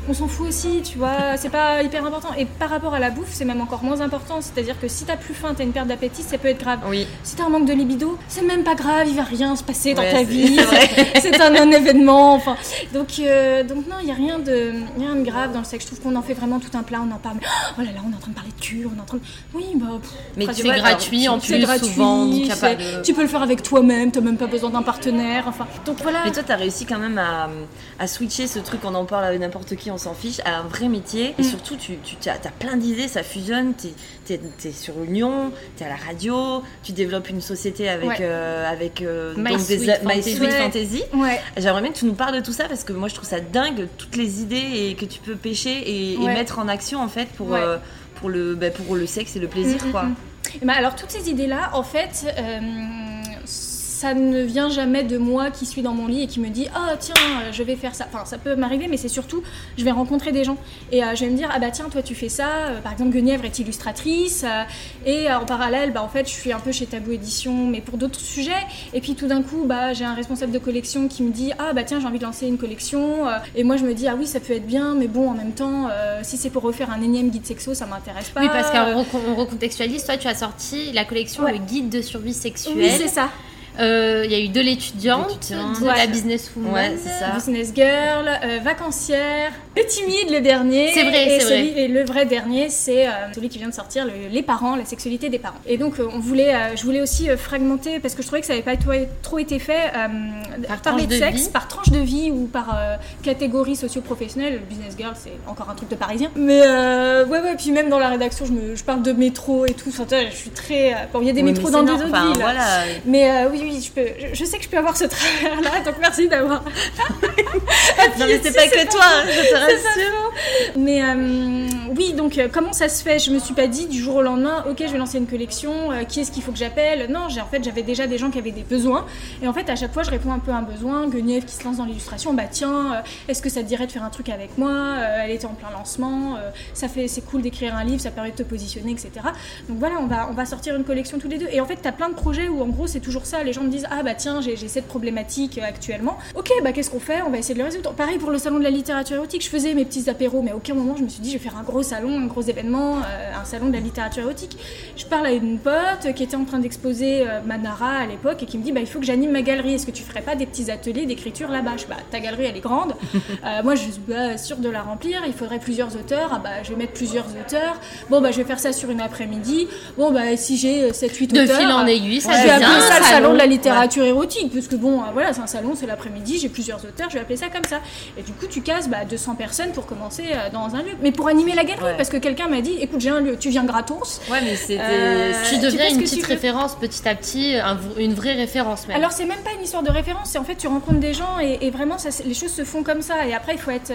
on s'en fout aussi, tu vois, c'est pas hyper important. Et par rapport à la bouffe, c'est même encore moins important. C'est-à-dire que si t'as plus faim, t'as une perte d'appétit, ça peut être grave. Oui. Si t'as un manque de libido, c'est même pas grave, il va rien se passer dans Ouais, ta c'est- vie. c'est. C'est un non-événement. Enfin, donc, euh, donc non, il y a rien de, rien de grave dans le sexe. Je trouve qu'on en fait vraiment tout un plat. On en parle. oh là là, on est en train de parler de cul. On est en train de. Oui, bah. pff, Mais vois, gratuit en c'est plus gratuit, souvent, c'est- de- Tu peux le faire avec toi-même. T'as même pas besoin d'un partenaire. Enfin, donc voilà. Mais toi, t'as réussi quand même à, à switcher ce truc, on en parle avec n'importe qui, on s'en fiche, à un vrai métier. Et Mm. surtout, tu, tu as, plein d'idées, ça fusionne. T'es es, sur Lyon, t'es à la radio, tu développes une société avec, Ouais. euh, avec euh, My donc Sweet des, My Fantasy. Sweet Ouais. Fantasy. Ouais. J'aimerais bien que tu nous parles de tout ça parce que moi, je trouve ça dingue, toutes les idées et que tu peux pêcher et, mettre en action en fait pour, euh, pour, le, bah, pour le sexe et le plaisir. Mm, mm, quoi. ben, alors toutes ces idées-là, en fait, euh, ça ne vient jamais de moi qui suis dans mon lit et qui me dit ah tiens euh, je vais faire ça. Enfin ça peut m'arriver, mais c'est surtout je vais rencontrer des gens et euh, je vais me dire ah bah tiens toi tu fais ça. Euh, par exemple Guenièvre est illustratrice euh, et euh, en parallèle bah en fait je suis un peu chez Tabou Édition mais pour d'autres sujets. Et puis tout d'un coup bah j'ai un responsable de collection qui me dit ah bah tiens j'ai envie de lancer une collection et moi je me dis ah oui ça peut être bien mais bon en même temps si c'est pour refaire un énième guide sexo ça m'intéresse pas. Oui, parce qu'on recon- on recontextualise. Toi, tu as sorti la collection Ouais. Le guide de survie sexuelle. oui c'est ça. Euh, Il y a eu de l'étudiante, de Ouais. la businesswoman. Ouais, ça. Business girl, euh, vacancière, le timide le dernier. C'est vrai, et c'est celui- Et le vrai dernier, c'est euh, celui qui vient de sortir, le- les parents, la sexualité des parents. Et donc, euh, on voulait, euh, je voulais aussi fragmenter parce que je trouvais que ça n'avait pas trop, été fait. Par parler tranche de de sexe vie. par tranche de vie ou par catégorie socio-professionnelle. Le business girl, c'est encore un truc de parisien. Mais ouais, ouais. Puis même dans la rédaction, je, me, je parle de métro et tout. Enfin, je suis très. bon, il y a des Oui, métros dans des autres villes. voilà. Mais oui, oui, je, peux, je, je sais que je peux avoir ce travers-là, donc merci d'avoir. Non, mais c'est pas que toi, hein, je te Mais euh, oui, donc euh, comment ça se fait? Je me suis pas dit du jour au lendemain, ok, je vais lancer une collection, euh, qui est-ce qu'il faut que j'appelle? Non, en fait j'avais déjà des gens qui avaient des besoins, et en fait à chaque fois je réponds un peu à un besoin. Guenièvre qui se lance dans l'illustration, bah tiens, est-ce que ça te dirait de faire un truc avec moi? Elle était en plein lancement, ça fait c'est cool d'écrire un livre, ça permet de te positionner, etc. Donc voilà, on va on va sortir une collection tous les deux. Et en fait t'as plein de projets où en gros c'est toujours ça, les gens me disent ah bah tiens j'ai cette problématique actuellement. Ok, bah qu'est-ce qu'on fait? On va essayer de le résoudre. Pareil pour le salon de la littérature érotique, je faisais mes petits apéros, mais à aucun moment je me suis dit je vais faire un gros salon, un gros événement, euh, un salon de la littérature érotique. Je parle à une pote qui était en train d'exposer euh, Manara à l'époque et qui me dit bah il faut que j'anime ma galerie. Est-ce que tu ferais pas des petits ateliers d'écriture là-bas? Je dis, bah ta galerie elle est grande. Euh, moi je suis pas sûre de la remplir. Il faudrait plusieurs auteurs. Ah bah je vais mettre plusieurs auteurs. Bon bah je vais faire ça sur une après-midi. Bon bah si j'ai 7-8 De auteurs. fil en aiguille, ça devient ça un le salon de la littérature érotique, parce que bon, euh, voilà, c'est un salon, c'est l'après-midi, j'ai plusieurs auteurs, je vais appeler ça comme ça. Et du coup, tu cases bah, 200 personnes pour commencer euh, dans un lieu. Mais pour animer la galerie, Ouais. parce que quelqu'un m'a dit, écoute, j'ai un lieu, tu viens gratos. Ouais, mais c'était. Euh, Tu deviens une petite veux. référence petit à petit, un- une vraie référence même. Alors c'est même pas une histoire de référence, c'est en fait tu rencontres des gens et, et vraiment ça, les choses se font comme ça et après il faut être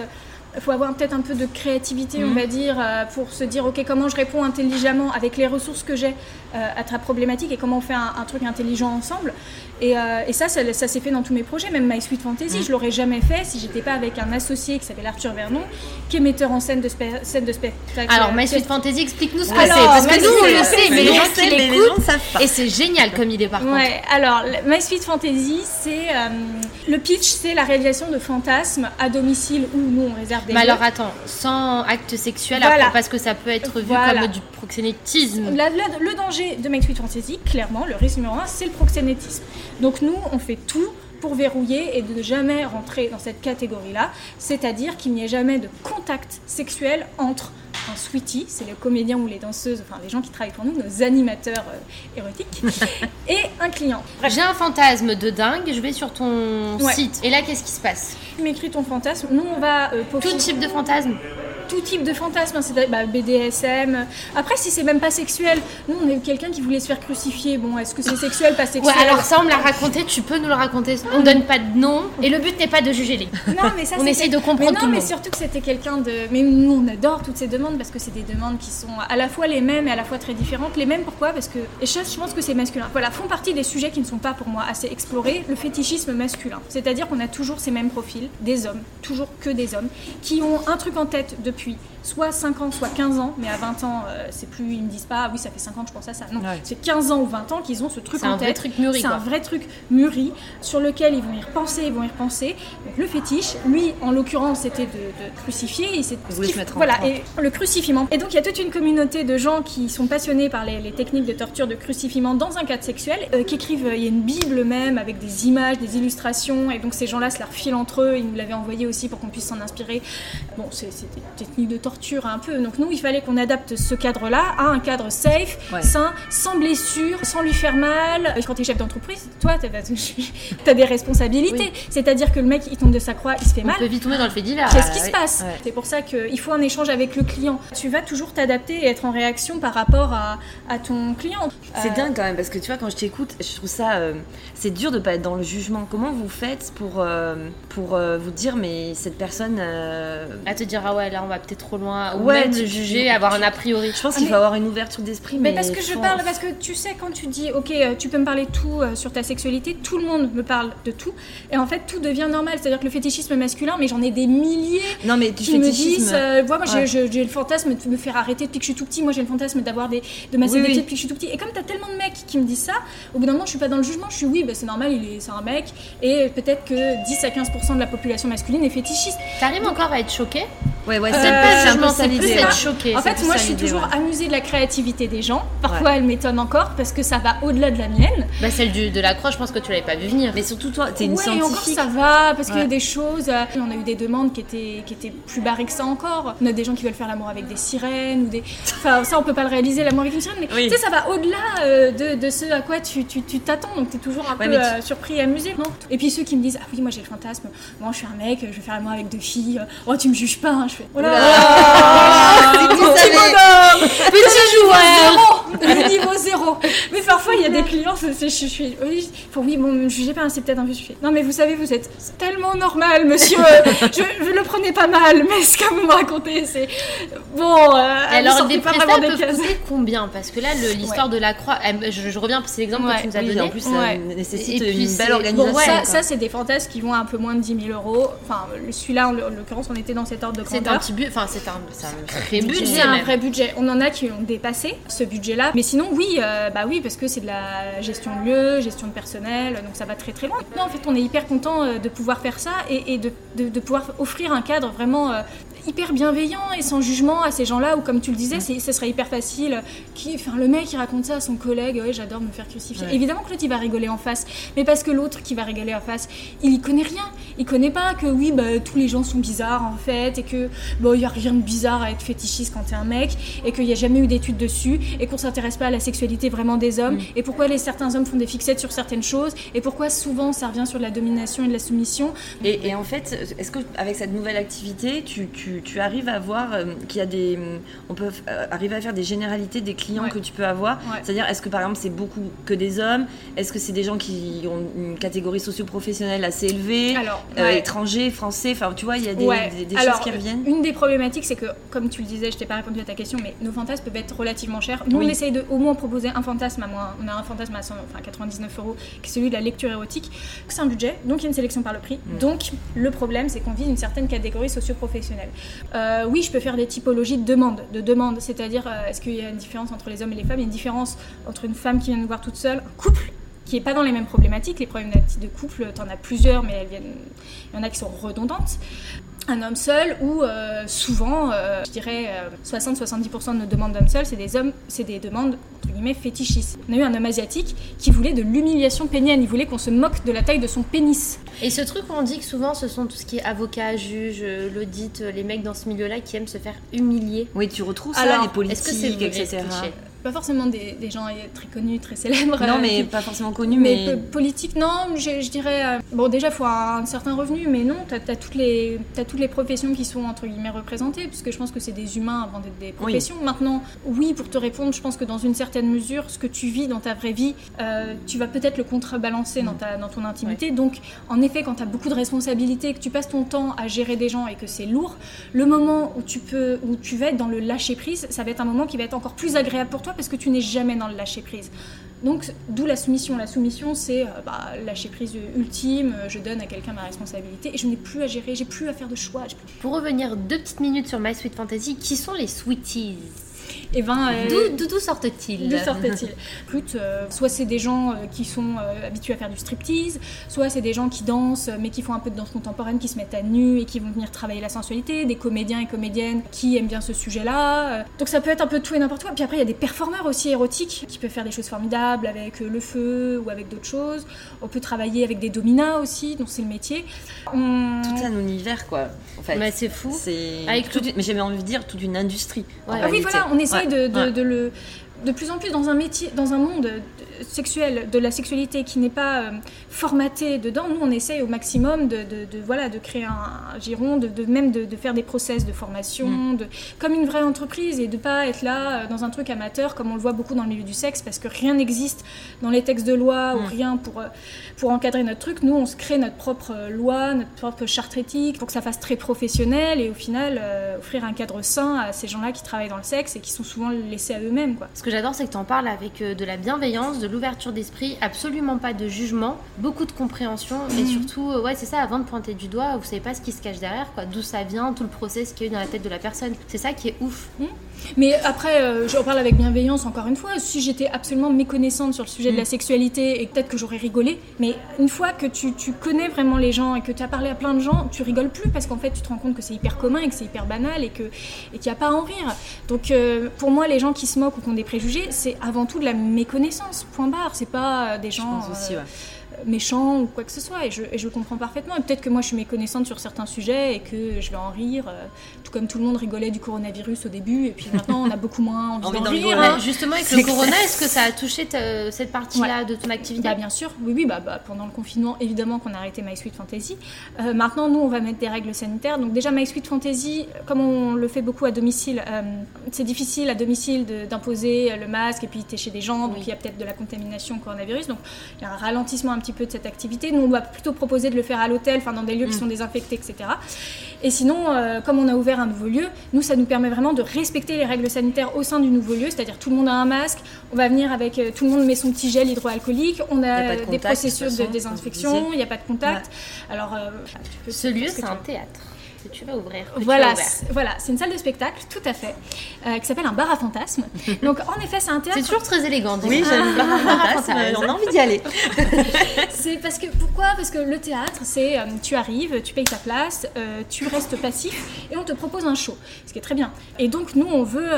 il faut avoir peut-être un peu de créativité, Mhm. on va dire, euh, pour se dire, ok, comment je réponds intelligemment avec les ressources que j'ai euh, à ta problématique et comment on fait un, un truc intelligent ensemble. Et, euh, et ça, ça, ça s'est fait dans tous mes projets, même My Sweet. Fantasy, je l'aurais jamais fait si j'étais pas avec un associé qui s'appelle Arthur Vernon, qui est metteur en scène de, spé- scène de spectacle. Alors, My Sweet Fantasy, explique-nous ce que c'est. Parce que nous, on le sait, mais les gens qui l'écoutent. savent pas. Et c'est génial comme idée par contre. Ouais, alors My Sweet Fantasy, c'est euh, le pitch, c'est la réalisation de fantasmes à domicile où nous on réserve des Mais lieux. alors attends, sans acte sexuel, Voilà. après, parce que ça peut être vu Voilà. comme du proxénétisme. La- la- le danger de My Sweet Fantasy, clairement, le risque numéro un, c'est le proxénétisme. Donc nous, on fait tout pour verrouiller et de ne jamais rentrer dans cette catégorie-là, c'est-à-dire qu'il n'y ait jamais de contact sexuel entre un sweetie, c'est les comédiens ou les danseuses, enfin les gens qui travaillent pour nous, nos animateurs euh, érotiques, et un client. J'ai un fantasme de dingue, je vais sur ton Ouais. site. Et là, qu'est-ce qui se passe? Tu m'écris ton fantasme, nous on va euh, Tout type de fantasme tout type de fantasme, hein, c'est bah, BDSM. Après, si c'est même pas sexuel, nous on a eu quelqu'un qui voulait se faire crucifier. Bon, est-ce que c'est sexuel, pas Ouais, sexuel alors ça, on me l'a raconté, tu peux nous le raconter. On donne pas de nom. Et le but n'est pas de juger les. Non, mais ça, On essaye de comprendre mais non, tout le mais monde. surtout que c'était quelqu'un de. Mais nous, on adore toutes ces demandes parce que c'est des demandes qui sont à la fois les mêmes et à la fois très différentes. Les mêmes, pourquoi? Parce que. Et ça, je pense que c'est masculin. Voilà, font partie des sujets qui ne sont pas pour moi assez explorés. Le fétichisme masculin. C'est-à-dire qu'on a toujours ces mêmes profils, des hommes, toujours que des hommes, qui ont un truc en tête depuis soit 5 ans, soit 15 ans, mais à 20 ans, euh, c'est plus, ils me disent pas, ah oui, ça fait 5 ans que je pense à ça. Non, Ouais. c'est 15 ans ou 20 ans qu'ils ont ce truc C'est en un vrai tête. truc mûri, C'est un vrai truc mûri sur lequel ils vont y repenser, ils vont y repenser. Donc le fétiche, lui, en l'occurrence, c'était de, de crucifier. Mettre en voilà, et le crucifiement. Et donc il y a toute une communauté de gens qui sont passionnés par les, les techniques de torture, de crucifiement dans un cadre sexuel, euh, qui écrivent. euh, Il y a une bible même avec des images, des illustrations, et donc ces gens-là se la refilent entre eux. Ils nous l'avaient envoyé aussi pour qu'on puisse s'en inspirer. Bon, c'est c'est des techniques de torture un peu. Donc nous, il fallait qu'on adapte ce cadre-là à un cadre safe, Ouais. sain, sans blessure, sans lui faire mal. Et Quand tu es chef d'entreprise, toi, tu as, des responsabilités. Oui. C'est-à-dire que le mec, il tombe de sa croix, il se fait On mal. peut vite tomber dans le fait divers. Qu'est-ce qui se passe Ouais. C'est pour ça qu'il faut un échange avec le client. Tu vas toujours t'adapter et être en réaction par rapport à, à ton client. C'est Euh, dingue quand même parce que tu vois quand je t'écoute, je trouve ça euh, c'est dur de pas être dans le jugement. Comment vous faites pour euh, pour euh, vous dire mais cette personne euh, À te dire, ah ouais, là, on va peut-être trop loin. Ou Ouais, même tu- de tu- juger, avoir un a priori. je pense Ah, qu'il faut avoir une ouverture d'esprit Mais mais, parce que je parle, parce que tu sais, quand tu dis, ok, euh, tu peux me parler de tout euh, sur ta sexualité, tout le monde me parle de tout. Et en fait, tout devient normal. C'est-à-dire que le fétichisme masculin, mais j'en ai des milliers Non mais du qui me disent, euh, moi, moi, j'ai- Ouais. j'ai j'ai le fantasme de me faire arrêter depuis que je suis tout petit. Moi, j'ai le fantasme d'avoir des, de masser Oui, des oui. pieds depuis que je suis tout petit. Et comme t'as tellement de mecs qui me disent ça, au bout d'un moment, je suis pas dans le jugement. Je suis oui, bah, c'est normal, il est, c'est un mec. Et peut-être que 10 à 15% de la population masculine est fétichiste. T'arrives encore à être choqué Ouais ouais, Euh, c'est C'est un peu ça l'idée, être ouais. choqué. En fait, moi, je suis toujours ouais. amusée de la créativité des gens. Parfois, elle m'étonne encore parce que ça va au-delà de la mienne. Bah, celle du, de la croix, je pense que tu l'avais pas vu venir. Mais surtout toi, t'es une ouais, et encore scientifique. ça va, parce qu'il y a des choses. euh, on a eu des demandes qui étaient, qui étaient plus barrées que ça encore. On a des gens qui veulent faire l'amour avec des sirènes ou des. Enfin, ça, on peut pas le réaliser, l'amour avec une sirène, mais Oui. tu sais, ça va au-delà euh, de, de ce à quoi tu tu- tu t'attends. donc, t'es toujours un Ouais, peu tu- euh, surpris et amusé, non Et puis ceux qui me disent, ah oui, moi j'ai le fantasme, moi je suis un mec, je vais faire l'amour avec deux filles, oh, tu me juges pas, hein. je fais. Oh Petit bonhomme Petit joueur Le niveau zéro Mais parfois, il y a des clients, c'est- c'est- je suis. Oui, faut- oui, bon, me jugez pas, c'est peut-être un peu. je fais, Non, mais vous savez, vous êtes tellement normal, monsieur. je, je le prenais pas mal, mais ce que vous me racontez, c'est. Bon, euh, vous Alors, des pas vraiment des peuvent cases. coûter combien? Parce que là, l'histoire de la croix, elle- je, je reviens, c'est l'exemple Ouais. que tu nous as Oui, donné. en plus ça Ouais. nécessite puis, une c'est- belle organisation. Bon, ça, c'est des fantasmes qui vont à un peu moins de 10 000 euros. Enfin, celui-là, en l'oc- en l'occurrence, on était dans cet ordre de C'est grandeur. un petit but, enfin, c'est un, c'est un très budget. C'est un vrai budget. On en a qui ont dépassé ce budget-là. Mais sinon, oui, euh, bah oui, parce que c'est de la gestion de lieu, gestion de personnel, donc ça va très très loin. Non, en fait, on est hyper content euh, de pouvoir faire ça et, et de, de- de pouvoir offrir un cadre vraiment euh, hyper bienveillant et sans jugement à ces gens-là, ou comme tu le disais, ce serait hyper facile. Qui, enfin, le mec qui raconte ça à son collègue, ouais, j'adore me faire crucifier. Ouais. Évidemment que l'autre il va rigoler en face, mais parce que l'autre qui va rigoler en face, il y connaît rien. Il connaît pas que oui, bah, tous les gens sont bizarres en fait, et que bon, il y a rien de bizarre à être fétichiste quand t'es un mec, et qu'il n'y a jamais eu d'études dessus, et qu'on s'intéresse pas à la sexualité vraiment des hommes, et pourquoi les certains hommes font des fixettes sur certaines choses, et pourquoi souvent ça revient sur de la domination et de la soumission. Et, et en fait, est-ce que avec cette nouvelle activité, tu, tu- tu arrives à voir euh, qu'il y a des, on peut euh, arriver à faire des généralités des clients Ouais. que tu peux avoir. Ouais. C'est-à-dire, est-ce que par exemple c'est beaucoup que des hommes? Est-ce que c'est des gens qui ont une catégorie socio-professionnelle assez élevée Alors, Euh, ouais. étrangers, français, enfin tu vois, il y a des, Ouais. des- des Alors, choses qui reviennent. Une des problématiques, c'est que, comme tu le disais, je t'ai pas répondu à ta question, mais nos fantasmes peuvent être relativement chers. Nous, Oui. on essaye de au moins proposer un fantasme à moins. On a un fantasme à 100, enfin 99 euros, qui est celui de la lecture érotique. C'est un budget, donc il y a une sélection par le prix. Mm. Donc, le problème, c'est qu'on vise une certaine catégorie socio-professionnelle. Euh, oui, je peux faire des typologies de demandes, de demandes, c'est-à-dire, euh, est-ce qu'il y a une différence entre les hommes et les femmes? Il y a une différence entre une femme qui vient nous voir toute seule, un couple qui n'est pas dans les mêmes problématiques. Les problématiques de couple, t'en as plusieurs, mais elles viennent, il y en a qui sont redondantes un homme seul ou euh, souvent, euh, je dirais euh, 60-70% de nos demandes d'hommes seuls, c'est des hommes, c'est des demandes entre guillemets fétichistes. On a eu un homme asiatique qui voulait de l'humiliation pénienne, il voulait qu'on se moque de la taille de son pénis. Et ce truc, on dit que souvent, ce sont tout ce qui est avocat, juge, euh, l'audit, euh, les mecs dans ce milieu-là qui aiment se faire humilier. Oui, tu retrouves ça, Alors, les politiques, Est-ce que c'est vrai, etc. Pas forcément des, des gens très connus, très célèbres. Non, euh, mais qui- pas forcément connu, mais mais. politique, non, je, je dirais. euh, bon, déjà, il faut un, certain revenu, mais non, tu as, toutes les t'as toutes les professions qui sont entre guillemets représentées, puisque je pense que c'est des humains avant d'être des professions. Maintenant, oui, pour te répondre, je pense que dans une certaine mesure, ce que tu vis dans ta vraie vie, euh, tu vas peut-être le contrebalancer dans, ta, dans ton intimité. Donc, en effet, quand tu as beaucoup de responsabilités, que tu passes ton temps à gérer des gens et que c'est lourd, le moment où tu peux, où tu vas être dans le lâcher prise, ça va être un moment qui va être encore plus agréable pour toi parce que tu n'es jamais dans le lâcher prise. Donc, d'où la soumission. La soumission, c'est euh, bah, lâcher prise ultime. euh, Je donne à quelqu'un ma responsabilité et je n'ai plus à gérer, j'ai plus à faire de choix. Pour revenir deux petites minutes sur My Sweet Fantasy, qui sont les sweeties? Et ben, euh, D'où sortent-ils D'où sortent-ils? Écoute, euh, soit c'est des gens euh, qui sont euh, habitués à faire du striptease, soit c'est des gens qui dansent mais qui font un peu de danse contemporaine, qui se mettent à nu et qui vont venir travailler la sensualité, des comédiens et comédiennes qui aiment bien ce sujet-là. Donc ça peut être un peu tout et n'importe quoi. Puis après, il y a des performeurs aussi érotiques qui peuvent faire des choses formidables avec le feu ou avec d'autres choses. On peut travailler avec des dominas aussi, donc c'est le métier. On- Tout un univers, quoi. En fait. Bah, c'est fou. Avec tout- mais j'avais envie de dire toute une industrie. Ouais. Ah oui, voilà, on essaye de, de- ouais. de le de plus en plus dans un métier, dans un monde de- sexuel, de la sexualité qui n'est pas euh, formaté dedans. Nous, on essaye au maximum de, de- de, voilà de créer un, giron, de, de- même de, faire des process de formation, Mm. de, comme une vraie entreprise et de pas être là euh, dans un truc amateur comme on le voit beaucoup dans le milieu du sexe, parce que rien n'existe dans les textes de loi ou Mm. rien pour euh, pour encadrer notre truc. Nous, on se crée notre propre euh, loi, notre propre charte éthique, pour que ça fasse très professionnel et au final euh, offrir un cadre sain à ces gens-là qui travaillent dans le sexe et qui sont souvent laissés à eux-mêmes. Quoi. Que j'adore, c'est que tu en parles avec euh, de la bienveillance, de l'ouverture d'esprit, absolument pas de jugement, beaucoup de compréhension et Mhm. surtout, euh, ouais, c'est ça, avant de pointer du doigt, vous savez pas ce qui se cache derrière, quoi, d'où ça vient, tout le process qu'il y a eu dans la tête de la personne. C'est ça qui est ouf. Mais après, euh, j'en parle avec bienveillance encore une fois. Si j'étais absolument méconnaissante sur le sujet de Mm. la sexualité et peut-être que j'aurais rigolé, mais une fois que tu, tu connais vraiment les gens et que tu as parlé à plein de gens, tu rigoles plus parce qu'en fait tu te rends compte que c'est hyper commun et que c'est hyper banal et que et qu'il n'y a pas à en rire. Donc euh, pour moi, les gens qui se moquent ou qui ont des préjugés, c'est avant tout de la méconnaissance. Point barre. C'est pas euh, des Je gens pense aussi, euh, ouais. Méchants ou quoi que ce soit. Et je, et je comprends parfaitement. Et peut-être que moi je suis méconnaissante sur certains sujets et que je vais en rire. euh, tout comme tout le monde rigolait du coronavirus au début et puis maintenant on a beaucoup moins envie, Envie d'en rire. hein. Justement, avec le corona, est-ce que ça a touché cette partie-là de ton activité Bah, bien sûr, oui, oui, bah, bah, pendant le confinement, évidemment qu'on a arrêté My Sweet Fantasy. Euh, maintenant, nous, on va mettre des règles sanitaires. Donc déjà, My Sweet Fantasy, comme on le fait beaucoup à domicile, euh, c'est difficile à domicile d'imposer le masque et puis t'es chez des gens, donc Oui. il y a peut-être de la contamination au coronavirus. Donc il y a un ralentissement un petit peu de cette activité. Nous, on va plutôt proposer de le faire à l'hôtel, enfin dans des lieux qui Mm. sont désinfectés, etc. Et sinon, euh, comme on a ouvert un nouveau lieu, nous, ça nous permet vraiment de respecter les règles sanitaires au sein du nouveau lieu, c'est-à-dire tout le monde a un masque, on va venir avec, euh, tout le monde met son petit gel hydroalcoolique, on a de des contact, processus de façon, désinfection, il n'y a pas de contact. Alors, euh, Ce lieu, c'est un théâtre. Que tu vas ouvrir. Voilà, voilà, c'est une salle de spectacle, tout à fait, euh, qui s'appelle un bar à fantasmes. Donc en effet, c'est un théâtre. C'est toujours très élégant. Oui, j'aime bien Ah, fantasme, fantasme. on a envie d'y aller. C'est parce que pourquoi? Parce que le théâtre, c'est euh, tu arrives, tu payes ta place, euh, tu restes passif et on te propose un show, ce qui est très bien. Et donc nous, on veut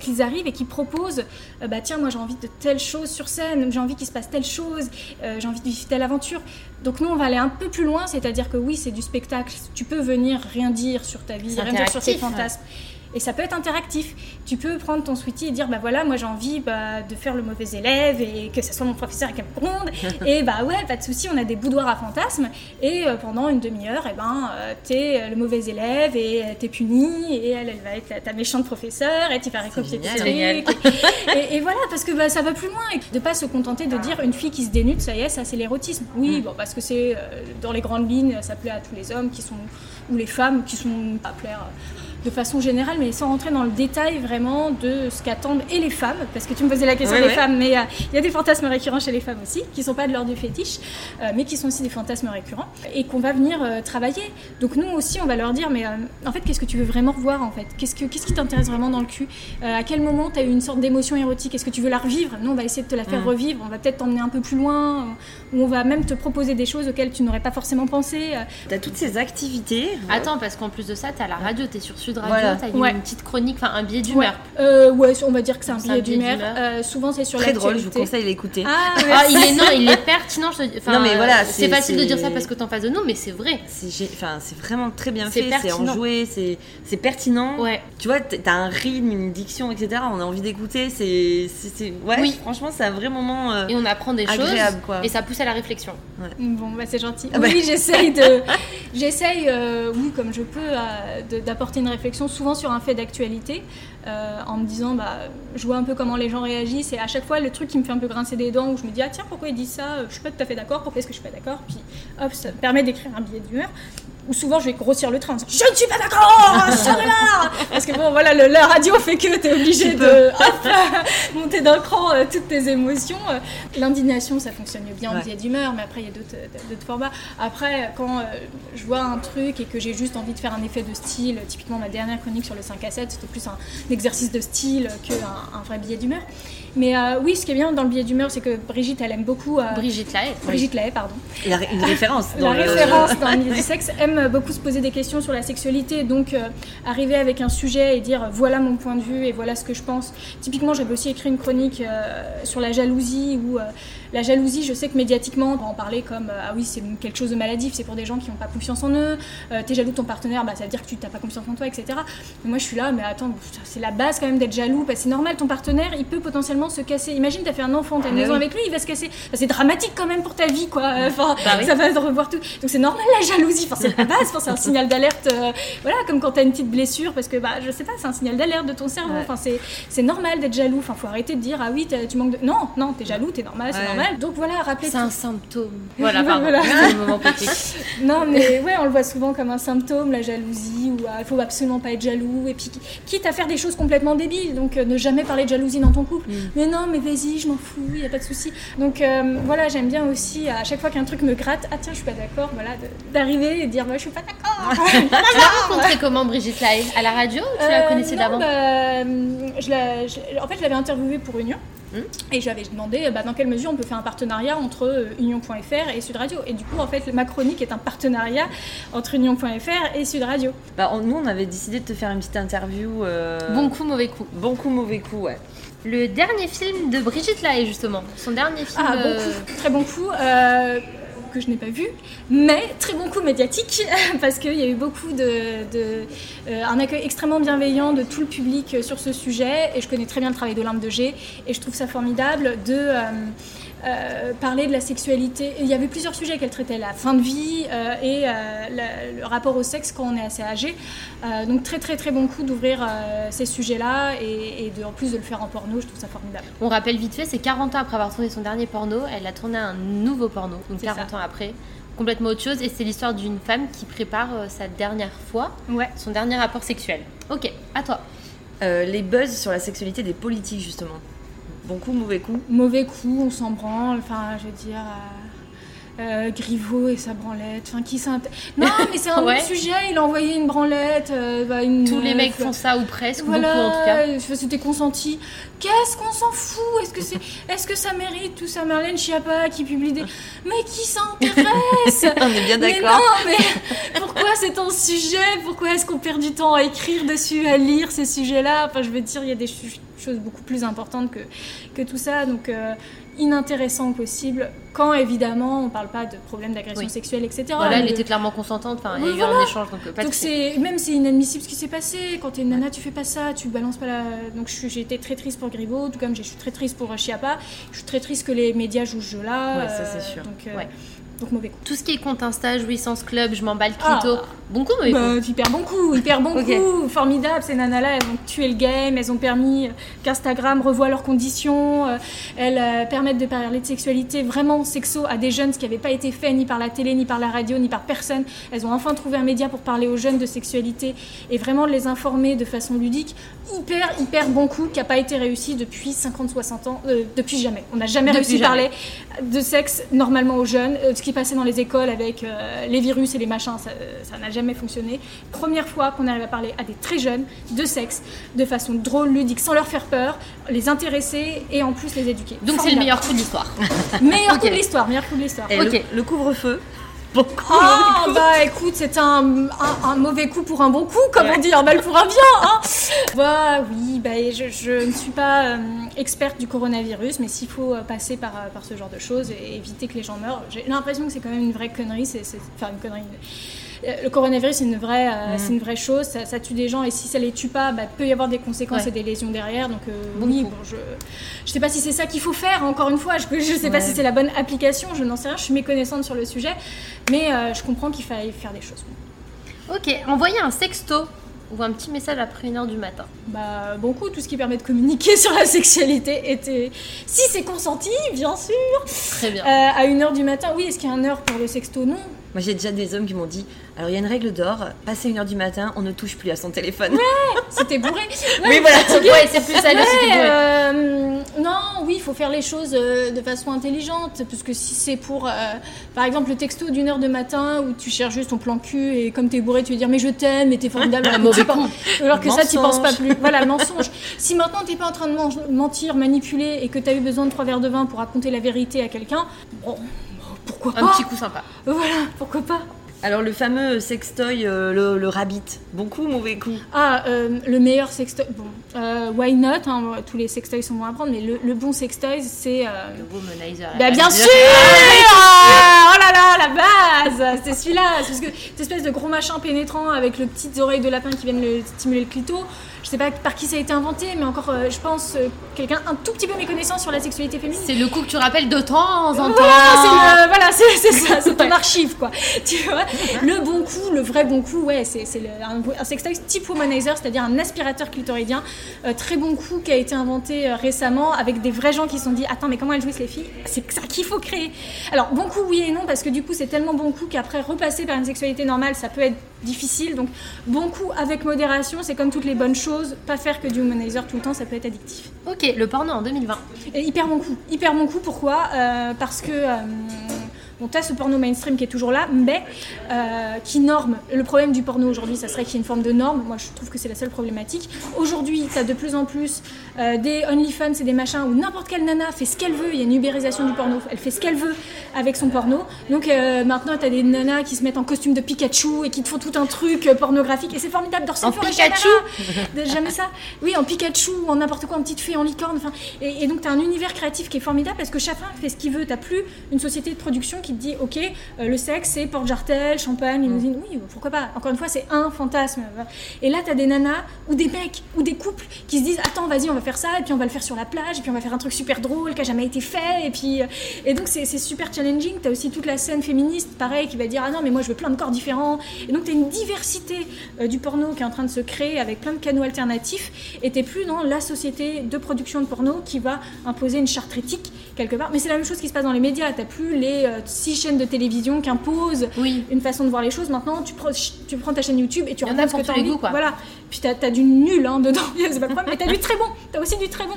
qu'ils arrivent et qu'ils proposent, bah tiens, moi j'ai envie de telle chose sur scène, j'ai envie qu'il se passe telle chose, j'ai envie de vivre telle aventure. Donc nous, on va aller un peu plus loin, c'est-à-dire que oui, c'est du spectacle. Tu peux venir rien dire sur ta vie, rien dire sur tes fantasmes. Et ça peut être interactif. Tu peux prendre ton sweetie et dire bah voilà, moi j'ai envie bah, de faire le mauvais élève et que ce soit mon professeur qui me gronde. et bah ouais, pas de souci, on a des boudoirs à fantasmes. Et euh, pendant une demi-heure, et ben euh, t'es euh, le mauvais élève et t'es puni et elle, elle va être ta, méchante professeur et tu vas recopier tes trucs. Et, et voilà, parce que bah, ça va plus loin et de pas se contenter de dire une fille qui se dénude, ça y est, ça c'est l'érotisme. Oui, bon, parce que c'est dans les grandes lignes, ça plaît à tous les hommes qui sont ou les femmes qui sont à plaire. De façon générale, mais sans rentrer dans le détail vraiment de ce qu'attendent et les femmes, parce que tu me posais la question Ouais, des ouais. femmes, mais euh, il y a des fantasmes récurrents chez les femmes aussi, qui sont pas de l'ordre du fétiche, euh, mais qui sont aussi des fantasmes récurrents, et qu'on va venir euh, travailler. Donc nous aussi, on va leur dire, mais euh, en fait, qu'est-ce que tu veux vraiment revoir en fait? Qu'est-ce que- qu'est-ce qui t'intéresse vraiment dans le cul? Euh, À quel moment tu as eu une sorte d'émotion érotique? Est-ce que tu veux la revivre? Nous, on va essayer de te la faire Mm. revivre, on va peut-être t'emmener un peu plus loin, ou on va même te proposer des choses auxquelles tu n'aurais pas forcément pensé. euh, T'as toutes ces activités? Attends, parce qu'en plus de ça, t'as la radio, t'es sur Sud Radio, Voilà. t'as Ouais. une petite chronique, enfin un billet Ouais, d'humeur. Euh, ouais, on va dire que c'est un billet billet d'humeur. Euh, souvent, c'est sur Très drôle, je vous conseille d'écouter. Ah, Ah, merci. il est non, il est pertinent. Je Non, mais voilà, c'est facile de dire ça parce que t'es en face de nous, mais c'est vrai. C'est enfin, c'est vraiment très bien fait, c'est pertinent. enjoué, c'est c'est pertinent. Ouais. Tu vois, t'as un rythme, une diction, etc. On a envie d'écouter. C'est, ouais. Oui. Franchement, c'est un vrai moment. euh, Et on apprend des Agréable, choses quoi. et ça pousse à la réflexion. Bon, bah c'est gentil. Ah bah. Oui, j'essaye de, j'essaye, euh, oui, comme je peux, de- d'apporter une réflexion, souvent sur un fait d'actualité, euh, en me disant, bah, je vois un peu comment les gens réagissent, et à chaque fois, le truc qui me fait un peu grincer des dents, où je me dis, ah tiens, pourquoi il dit ça? Je suis pas tout à fait d'accord. Pourquoi est-ce que je suis pas d'accord? Puis, hop, ça me permet d'écrire un billet d'humeur. Ou souvent, je vais grossir le train en disant, je ne suis pas d'accord, là Parce que bon, voilà, le- la radio fait que tu es obligé Tu de hop, monter d'un cran euh, toutes tes émotions. Euh, L'indignation, ça fonctionne bien en Ouais. billet d'humeur, mais après, il y a d'autres d'autres formats. Après, quand euh, je vois un truc et que j'ai juste envie de faire un effet de style, typiquement ma dernière chronique sur le 5 à 7, c'était plus un, exercice de style qu'un un vrai billet d'humeur. Mais euh, oui, ce qui est bien dans le billet d'humeur, c'est que Brigitte, elle aime beaucoup. euh, Brigitte Lahaye. Brigitte Lahaye, pardon. il y a une référence. La dans le- référence dans le milieu du sexe aime beaucoup se poser des questions sur la sexualité, donc euh, arriver avec un sujet et dire voilà mon point de vue et voilà ce que je pense. Typiquement, j'avais aussi écrit une chronique euh, sur la jalousie où euh, la jalousie, je sais que médiatiquement, on va en parler comme euh, ah oui, c'est quelque chose de maladif, c'est pour des gens qui n'ont pas confiance en eux. Euh, T'es jaloux de ton partenaire, bah, ça veut dire que tu n'as pas confiance en toi, etc. Mais moi, je suis là, mais attends, c'est la base quand même d'être jaloux. parce que c'est normal, ton partenaire, il peut potentiellement se casser. Imagine, t'as fait un enfant, t'as une Mais maison oui. avec lui, il va se casser. Bah, c'est dramatique quand même pour ta vie, quoi. Enfin, Bah oui. ça va te revoir tout. Donc c'est normal la jalousie. Enfin, c'est la base. Enfin, c'est un signal d'alerte. euh, voilà, comme quand t'as une petite blessure, parce que bah, je sais pas, c'est un signal d'alerte de ton cerveau. Ouais. Enfin, c'est c'est normal d'être jaloux. Enfin, faut arrêter de dire ah oui, tu manques de. Non, non, t'es jaloux, t'es normal, c'est Ouais. normal. Donc voilà, rappeler. C'est un symptôme. Voilà, pardon. Voilà. Le moment. Non, mais ouais, on le voit souvent comme un symptôme, la jalousie, ou ah, il faut absolument pas être jaloux, et puis quitte à faire des choses complètement débiles, donc euh, ne jamais parler de jalousie dans ton couple. Mais non, mais vas-y, je m'en fous, il y a pas de souci. Donc euh, voilà, j'aime bien aussi, à chaque fois qu'un truc me gratte, ah tiens, je suis pas d'accord, voilà, d'arriver et dire, bah, je suis pas d'accord. Tu l'as rencontrée comment, Brigitte Lahaye À la radio ou tu la Euh, connaissais d'avant? bah, je la- je- En fait, je l'avais interviewée pour Union. Et je lui avais demandé bah, dans quelle mesure on peut faire un partenariat entre euh, Union.fr et Sud Radio. Et du coup, en fait, ma chronique est un partenariat entre Union.fr et Sud Radio. Bah, on- nous, on avait décidé de te faire une petite interview. euh, Bon coup, mauvais coup. Bon coup, mauvais coup, ouais. Le dernier film de Brigitte Lahaye, justement. Son dernier film. Ah, bon euh, coup, très bon coup. euh, que je n'ai pas vu, mais très bon coup médiatique parce qu'il y a eu beaucoup de, euh, un accueil extrêmement bienveillant de tout le public euh, sur ce sujet et je connais très bien le travail de de G et je trouve ça formidable de euh, parler de la sexualité. Il y avait plusieurs sujets qu'elle traitait la fin de vie euh, et euh, la- le rapport au sexe quand on est assez âgé. Euh, donc très très très bon coup d'ouvrir euh, ces sujets-là et, et de, en plus de le faire en porno, je trouve ça formidable. On rappelle vite fait, c'est 40 ans après avoir tourné son dernier porno, elle a tourné un nouveau porno, donc C'est 40 ça. ans après, complètement autre chose, et c'est l'histoire d'une femme qui prépare euh, sa dernière fois, Ouais. son dernier rapport sexuel. Ok, à toi. Euh, les buzz sur la sexualité des politiques, justement. Bon coup, mauvais coup. mauvais coup, on s'en branle, enfin je veux dire, euh, euh, Griveaux et sa branlette. Enfin, qui Non, mais c'est un Ouais. autre sujet. Il a envoyé une branlette. euh, bah, une Tous les meuf, mecs font ça ou presque, voilà, beaucoup en tout cas. euh, c'était consenti. Qu'est-ce qu'on s'en fout? Est-ce que c'est, est-ce que ça mérite tout ça? Marlène Schiappa qui publie des, mais qui s'intéresse? On est bien Mais d'accord. non, mais pourquoi c'est un sujet? Pourquoi est-ce qu'on perd du temps à écrire dessus, à lire ces sujets-là? Enfin, je veux dire, il y a des ch- choses beaucoup plus importantes que, que tout ça. Donc, euh, inintéressant possible. Quand, évidemment, on parle pas de problèmes d'agression Oui. sexuelle, etc. Voilà, elle était clairement consentante, enfin, il y a eu un échange, donc euh, pas donc c'est même c'est inadmissible ce qui s'est passé. Quand t'es une nana, tu fais pas ça, tu balances pas la. Donc j'ai été très triste pour Griveaux, tout comme je suis très triste pour Chiappa. Je suis très triste que les médias jouent ce jeu-là. Ouais, ça, euh, c'est sûr. Donc, euh, Ouais. Donc mauvais coup. Tout ce qui est compte Insta, jouissance club, je m'emballe Ah. clito. Bon coup, mais Bah, hyper bon coup, hyper bon Ok. coup, formidable. Ces nanas-là, elles ont tué le game, elles ont permis qu'Instagram revoie leurs conditions, euh, elles euh, permettent de parler de sexualité vraiment sexo à des jeunes, ce qui n'avait pas été fait ni par la télé, ni par la radio, ni par personne. Elles ont enfin trouvé un média pour parler aux jeunes de sexualité et vraiment de les informer de façon ludique. Hyper, hyper bon coup qui n'a pas été réussi depuis 50-60 ans, euh, depuis jamais. On n'a jamais Depuis réussi à parler de sexe normalement aux jeunes. Euh, qui passait dans les écoles avec euh, les virus et les machins, ça n'a jamais fonctionné. Première fois qu'on arrive à parler à des très jeunes de sexe de façon drôle, ludique, sans leur faire peur, les intéresser et en plus les éduquer. donc c'est le meilleur coup de l'histoire. Meilleur coup de l'histoire, meilleur coup de l'histoire. Ok. le, le couvre-feu. Ah bah écoute, c'est un, un, un mauvais coup pour un bon coup, comme on dit, un mal pour un bien. Hein bah oui, bah, je, je ne suis pas euh, experte du coronavirus, mais s'il faut euh, passer par, euh, par ce genre de choses et éviter que les gens meurent, j'ai l'impression que c'est quand même une vraie connerie, c'est c'est- enfin une connerie. Euh, Le coronavirus, c'est une vraie, euh, c'est une vraie chose. Ça, ça tue des gens et si ça les tue pas, bah, peut y avoir des conséquences Ouais. et des lésions derrière. Donc euh, Bon oui, bon, je, je sais pas si c'est ça qu'il faut faire. Encore une fois, je, je sais pas si c'est la bonne application. Je n'en sais rien. Je suis méconnaissante sur le sujet, mais euh, je comprends qu'il faille faire des choses. Ok, envoyer un sexto ou un petit message après une heure du matin. Bah, bon coup, tout ce qui permet de communiquer sur la sexualité était. Si c'est consenti, bien sûr. Très bien. Euh, à une heure du matin, oui. Est-ce qu'il y a une heure pour le sexto? Non. Moi, j'ai déjà des hommes qui m'ont dit alors, il y a une règle d'or, passé une heure du matin, on ne touche plus à son téléphone. C'était bourré. oui, voilà. ouais, c'est plus ça le Ouais, c'était bourré. euh, non, oui, il faut faire les choses euh, de façon intelligente. Parce que si c'est pour, euh, par exemple, le texto d'une heure de matin où tu cherches juste ton plan cul et comme t'es bourré, tu veux dire mais je t'aime, mais t'es formidable. Un alors que penses- Alors que ça, tu penses pas plus. Voilà, le mensonge. Si maintenant t'es pas en train de mentir, manipuler et que t'as eu besoin de trois verres de vin pour raconter la vérité à quelqu'un, bon, pourquoi pas Un petit coup sympa. Voilà, pourquoi pas Alors, le fameux sextoy, euh, le, le rabbit. Bon coup, mauvais coup. Ah, euh, le meilleur sextoy. Bon, euh, why not hein, Tous les sextoys sont bons à prendre, mais le, le bon sextoy, c'est. Le womanizer. Bah bien sûr Ah, Oh là là, la base C'est celui-là C'est parce que cette espèce de gros machin pénétrant avec le petites oreilles de lapin qui viennent le, stimuler le clito, je sais pas par qui ça a été inventé, mais encore, euh, je pense, euh, quelqu'un un tout petit peu méconnaissant sur la sexualité féminine. C'est le coup que tu rappelles de temps en temps. Voilà, c'est voilà, ça, c'est ton archive quoi. Tu vois, le bon coup, le vrai bon coup, ouais, c'est un, un sextoy type womanizer, c'est-à-dire un aspirateur clitoridien, euh, très bon coup qui a été inventé euh, récemment avec des vrais gens qui se sont dit attends mais comment elles jouissent les filles? C'est ça qu'il faut créer. Alors bon coup oui et non parce que du coup c'est tellement bon coup qu'après repasser par une sexualité normale ça peut être difficile. Donc bon coup avec modération, c'est comme toutes les bonnes choses, pas faire que du womanizer tout le temps, ça peut être addictif. Ok, le porno en 2020. Et hyper bon coup. Hyper bon coup, pourquoi? Euh, Parce que. Euh, Bon, t'as ce porno mainstream qui est toujours là, mais euh, qui norme. Le problème du porno aujourd'hui, ça serait qu'il y ait une forme de norme. Moi, je trouve que c'est la seule problématique. Aujourd'hui, t'as de plus en plus euh, des OnlyFans et des machins où n'importe quelle nana fait ce qu'elle veut. Il y a une ubérisation du porno. Elle fait ce qu'elle veut avec son porno. Donc euh, maintenant, t'as des nanas qui se mettent en costume de Pikachu et qui te font tout un truc euh, pornographique. Et c'est formidable de En Pikachu Jamais ça. Oui, en Pikachu, en n'importe quoi, en petite fée, en licorne. Enfin, et, et donc, tu as un univers créatif qui est formidable parce que chacun fait ce qu'il veut. Tu plus une société de production qui te dit Ok, euh, le sexe, c'est porte-jartel, champagne, limousine. Oui, pourquoi pas? Encore une fois, c'est un fantasme. Et là, tu as des nanas ou des mecs ou des couples qui se disent Attends, vas-y, on va faire ça, et puis on va le faire sur la plage, et puis on va faire un truc super drôle qui a jamais été fait. Et, puis, euh, et donc, c'est super challenging. Tu as aussi toute la scène féministe, pareil, qui va dire Ah non, mais moi, je veux plein de corps différents. Et donc, tu as une diversité euh, du porno qui est en train de se créer avec plein de canaux alternatifs. Et t'es plus dans la société de production de porno qui va imposer une charte éthique quelque part. Mais c'est la même chose qui se passe dans les médias. T'as plus les euh, six chaînes de télévision qui imposent Oui. une façon de voir les choses. Maintenant, tu prends, tu prends ta chaîne YouTube et tu regardes ce que tu as tous les envie. goûts, quoi. Voilà. Puis t'as as du nul hein, dedans, c'est pas le problème. Mais t'as du très bon. T'as aussi du très bon.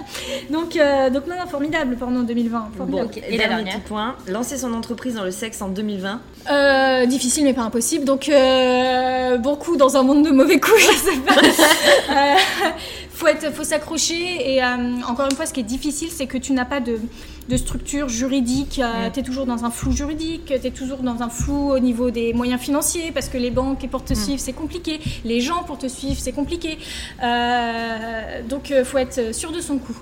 Donc, euh, donc non, non, formidable pendant 2020. Bon, Formidable. Ok, et et dernier dernière petit point, lancer son entreprise dans le sexe en 2020. Euh, difficile mais pas impossible. Donc euh, bon coup dans un monde de mauvais coups, je sais pas. Euh, faut être, faut s'accrocher et euh, encore une fois, ce qui est difficile, c'est que tu n'as pas de, de structure juridique. Euh, Mm. Tu es toujours dans un flou juridique, tu es toujours dans un flou au niveau des moyens financiers parce que les banques pour te suivre c'est compliqué, les gens pour te suivre c'est compliqué. Euh, donc euh, faut être sûr de son coup.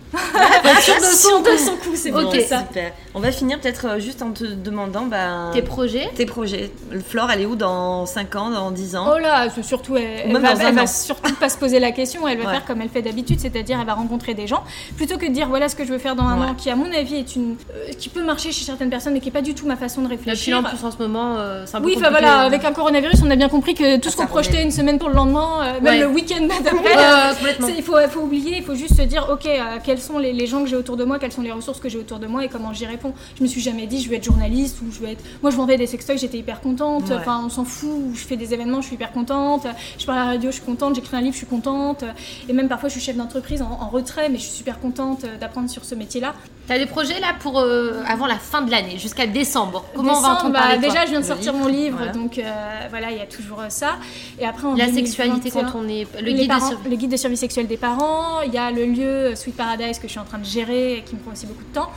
sûr de son, coup, c'est Ok. bon ça. Super. On va finir peut-être euh, juste en te demandant bah, Tes projets tes projets. Flore, elle est où dans 5 ans, dans 10 ans Oh là, c'est surtout, elle, elle même va, dans un elle va an. surtout pas se poser la question, elle va Ouais. faire comme elle fait d'habitude, c'est-à-dire elle va rencontrer des gens, plutôt que de dire voilà ce que je veux faire dans un Ouais. an, qui à mon avis est une, euh, qui peut marcher chez certaines personnes, mais qui est pas du tout ma façon de Et puis réfléchir. en plus en ce moment, euh, c'est un peu oui, enfin voilà, avec un coronavirus, on a bien compris que tout Ah, ce qu'on projetait une semaine pour le lendemain, euh, même Ouais. le week-end d'après. Il faut, il faut oublier, il faut juste se dire, ok, euh, quels sont les, les gens que j'ai autour de moi, quelles sont les ressources que j'ai autour de moi et comment j'y réponds. Je me suis jamais dit, je vais être journaliste ou je vais être. Moi, je vendais des sextoys, j'étais hyper contente. Ouais. Enfin, on s'en fout. Je fais des événements, je suis hyper contente. Je parle à la radio, je suis contente. J'écris un livre, je suis contente. Et même parfois, je suis chef d'entreprise en, en retrait, mais je suis super contente euh, d'apprendre sur ce métier-là. T'as des projets là pour euh, avant la fin de l'année, jusqu'à décembre. Comment on va entendre bah, parler toi Déjà, je viens de sortir livre, mon livre, voilà. donc euh, voilà, il y a toujours euh, ça. Et après, en La 2021, sexualité quand on est le guide de parents- sur- le guide de survie sexuelle des parents, il y a le lieu Sweet Paradise que je suis en train de gérer et qui me prend aussi beaucoup de temps.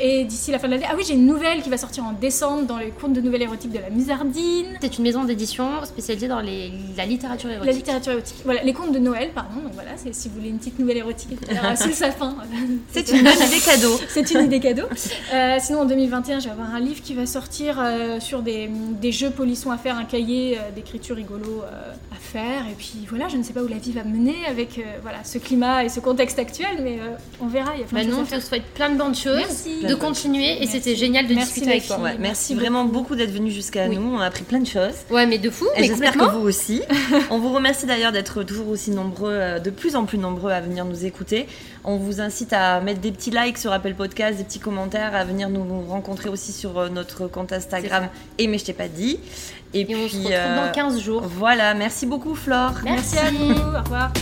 Et d'ici la fin de l'année, ah oui, j'ai une nouvelle qui va sortir en décembre dans les contes de nouvelles érotiques de la Musardine. C'est une maison d'édition spécialisée dans les- la littérature érotique. La littérature érotique. Voilà, les contes de Noël, pardon. Donc voilà, si vous voulez une petite nouvelle érotique sous le sapin. C'est une bonne idée cadeau. C'est une idée cadeau. Euh, sinon, en 2021, je vais avoir un livre qui va sortir euh, sur des, des jeux polissons à faire, un cahier euh, d'écriture rigolo euh, à faire. Et puis voilà, je ne sais pas où la vie va me mener avec euh, voilà, ce climat et ce contexte actuel, mais euh, on verra. Il y a plein Bah, de nous, choses on à te faire. souhaite plein de bonnes choses, Merci. de continuer, et c'était génial de Merci, discuter avec toi. Ouais, Merci vraiment beaucoup d'être venu jusqu'à Oui. nous. On a appris plein de choses. Ouais, mais de fou, Et j'espère que vous aussi. On vous remercie d'ailleurs d'être toujours aussi nombreux, de plus en plus nombreux à venir nous écouter. On vous incite à mettre des petits likes sur Apple Podcast, des petits commentaires, à venir nous rencontrer aussi sur euh, notre compte Instagram. Et mais je t'ai pas dit. Et, puis, on se retrouve dans euh, 15 jours. Voilà, merci beaucoup Flore. Merci, merci à vous. Au revoir.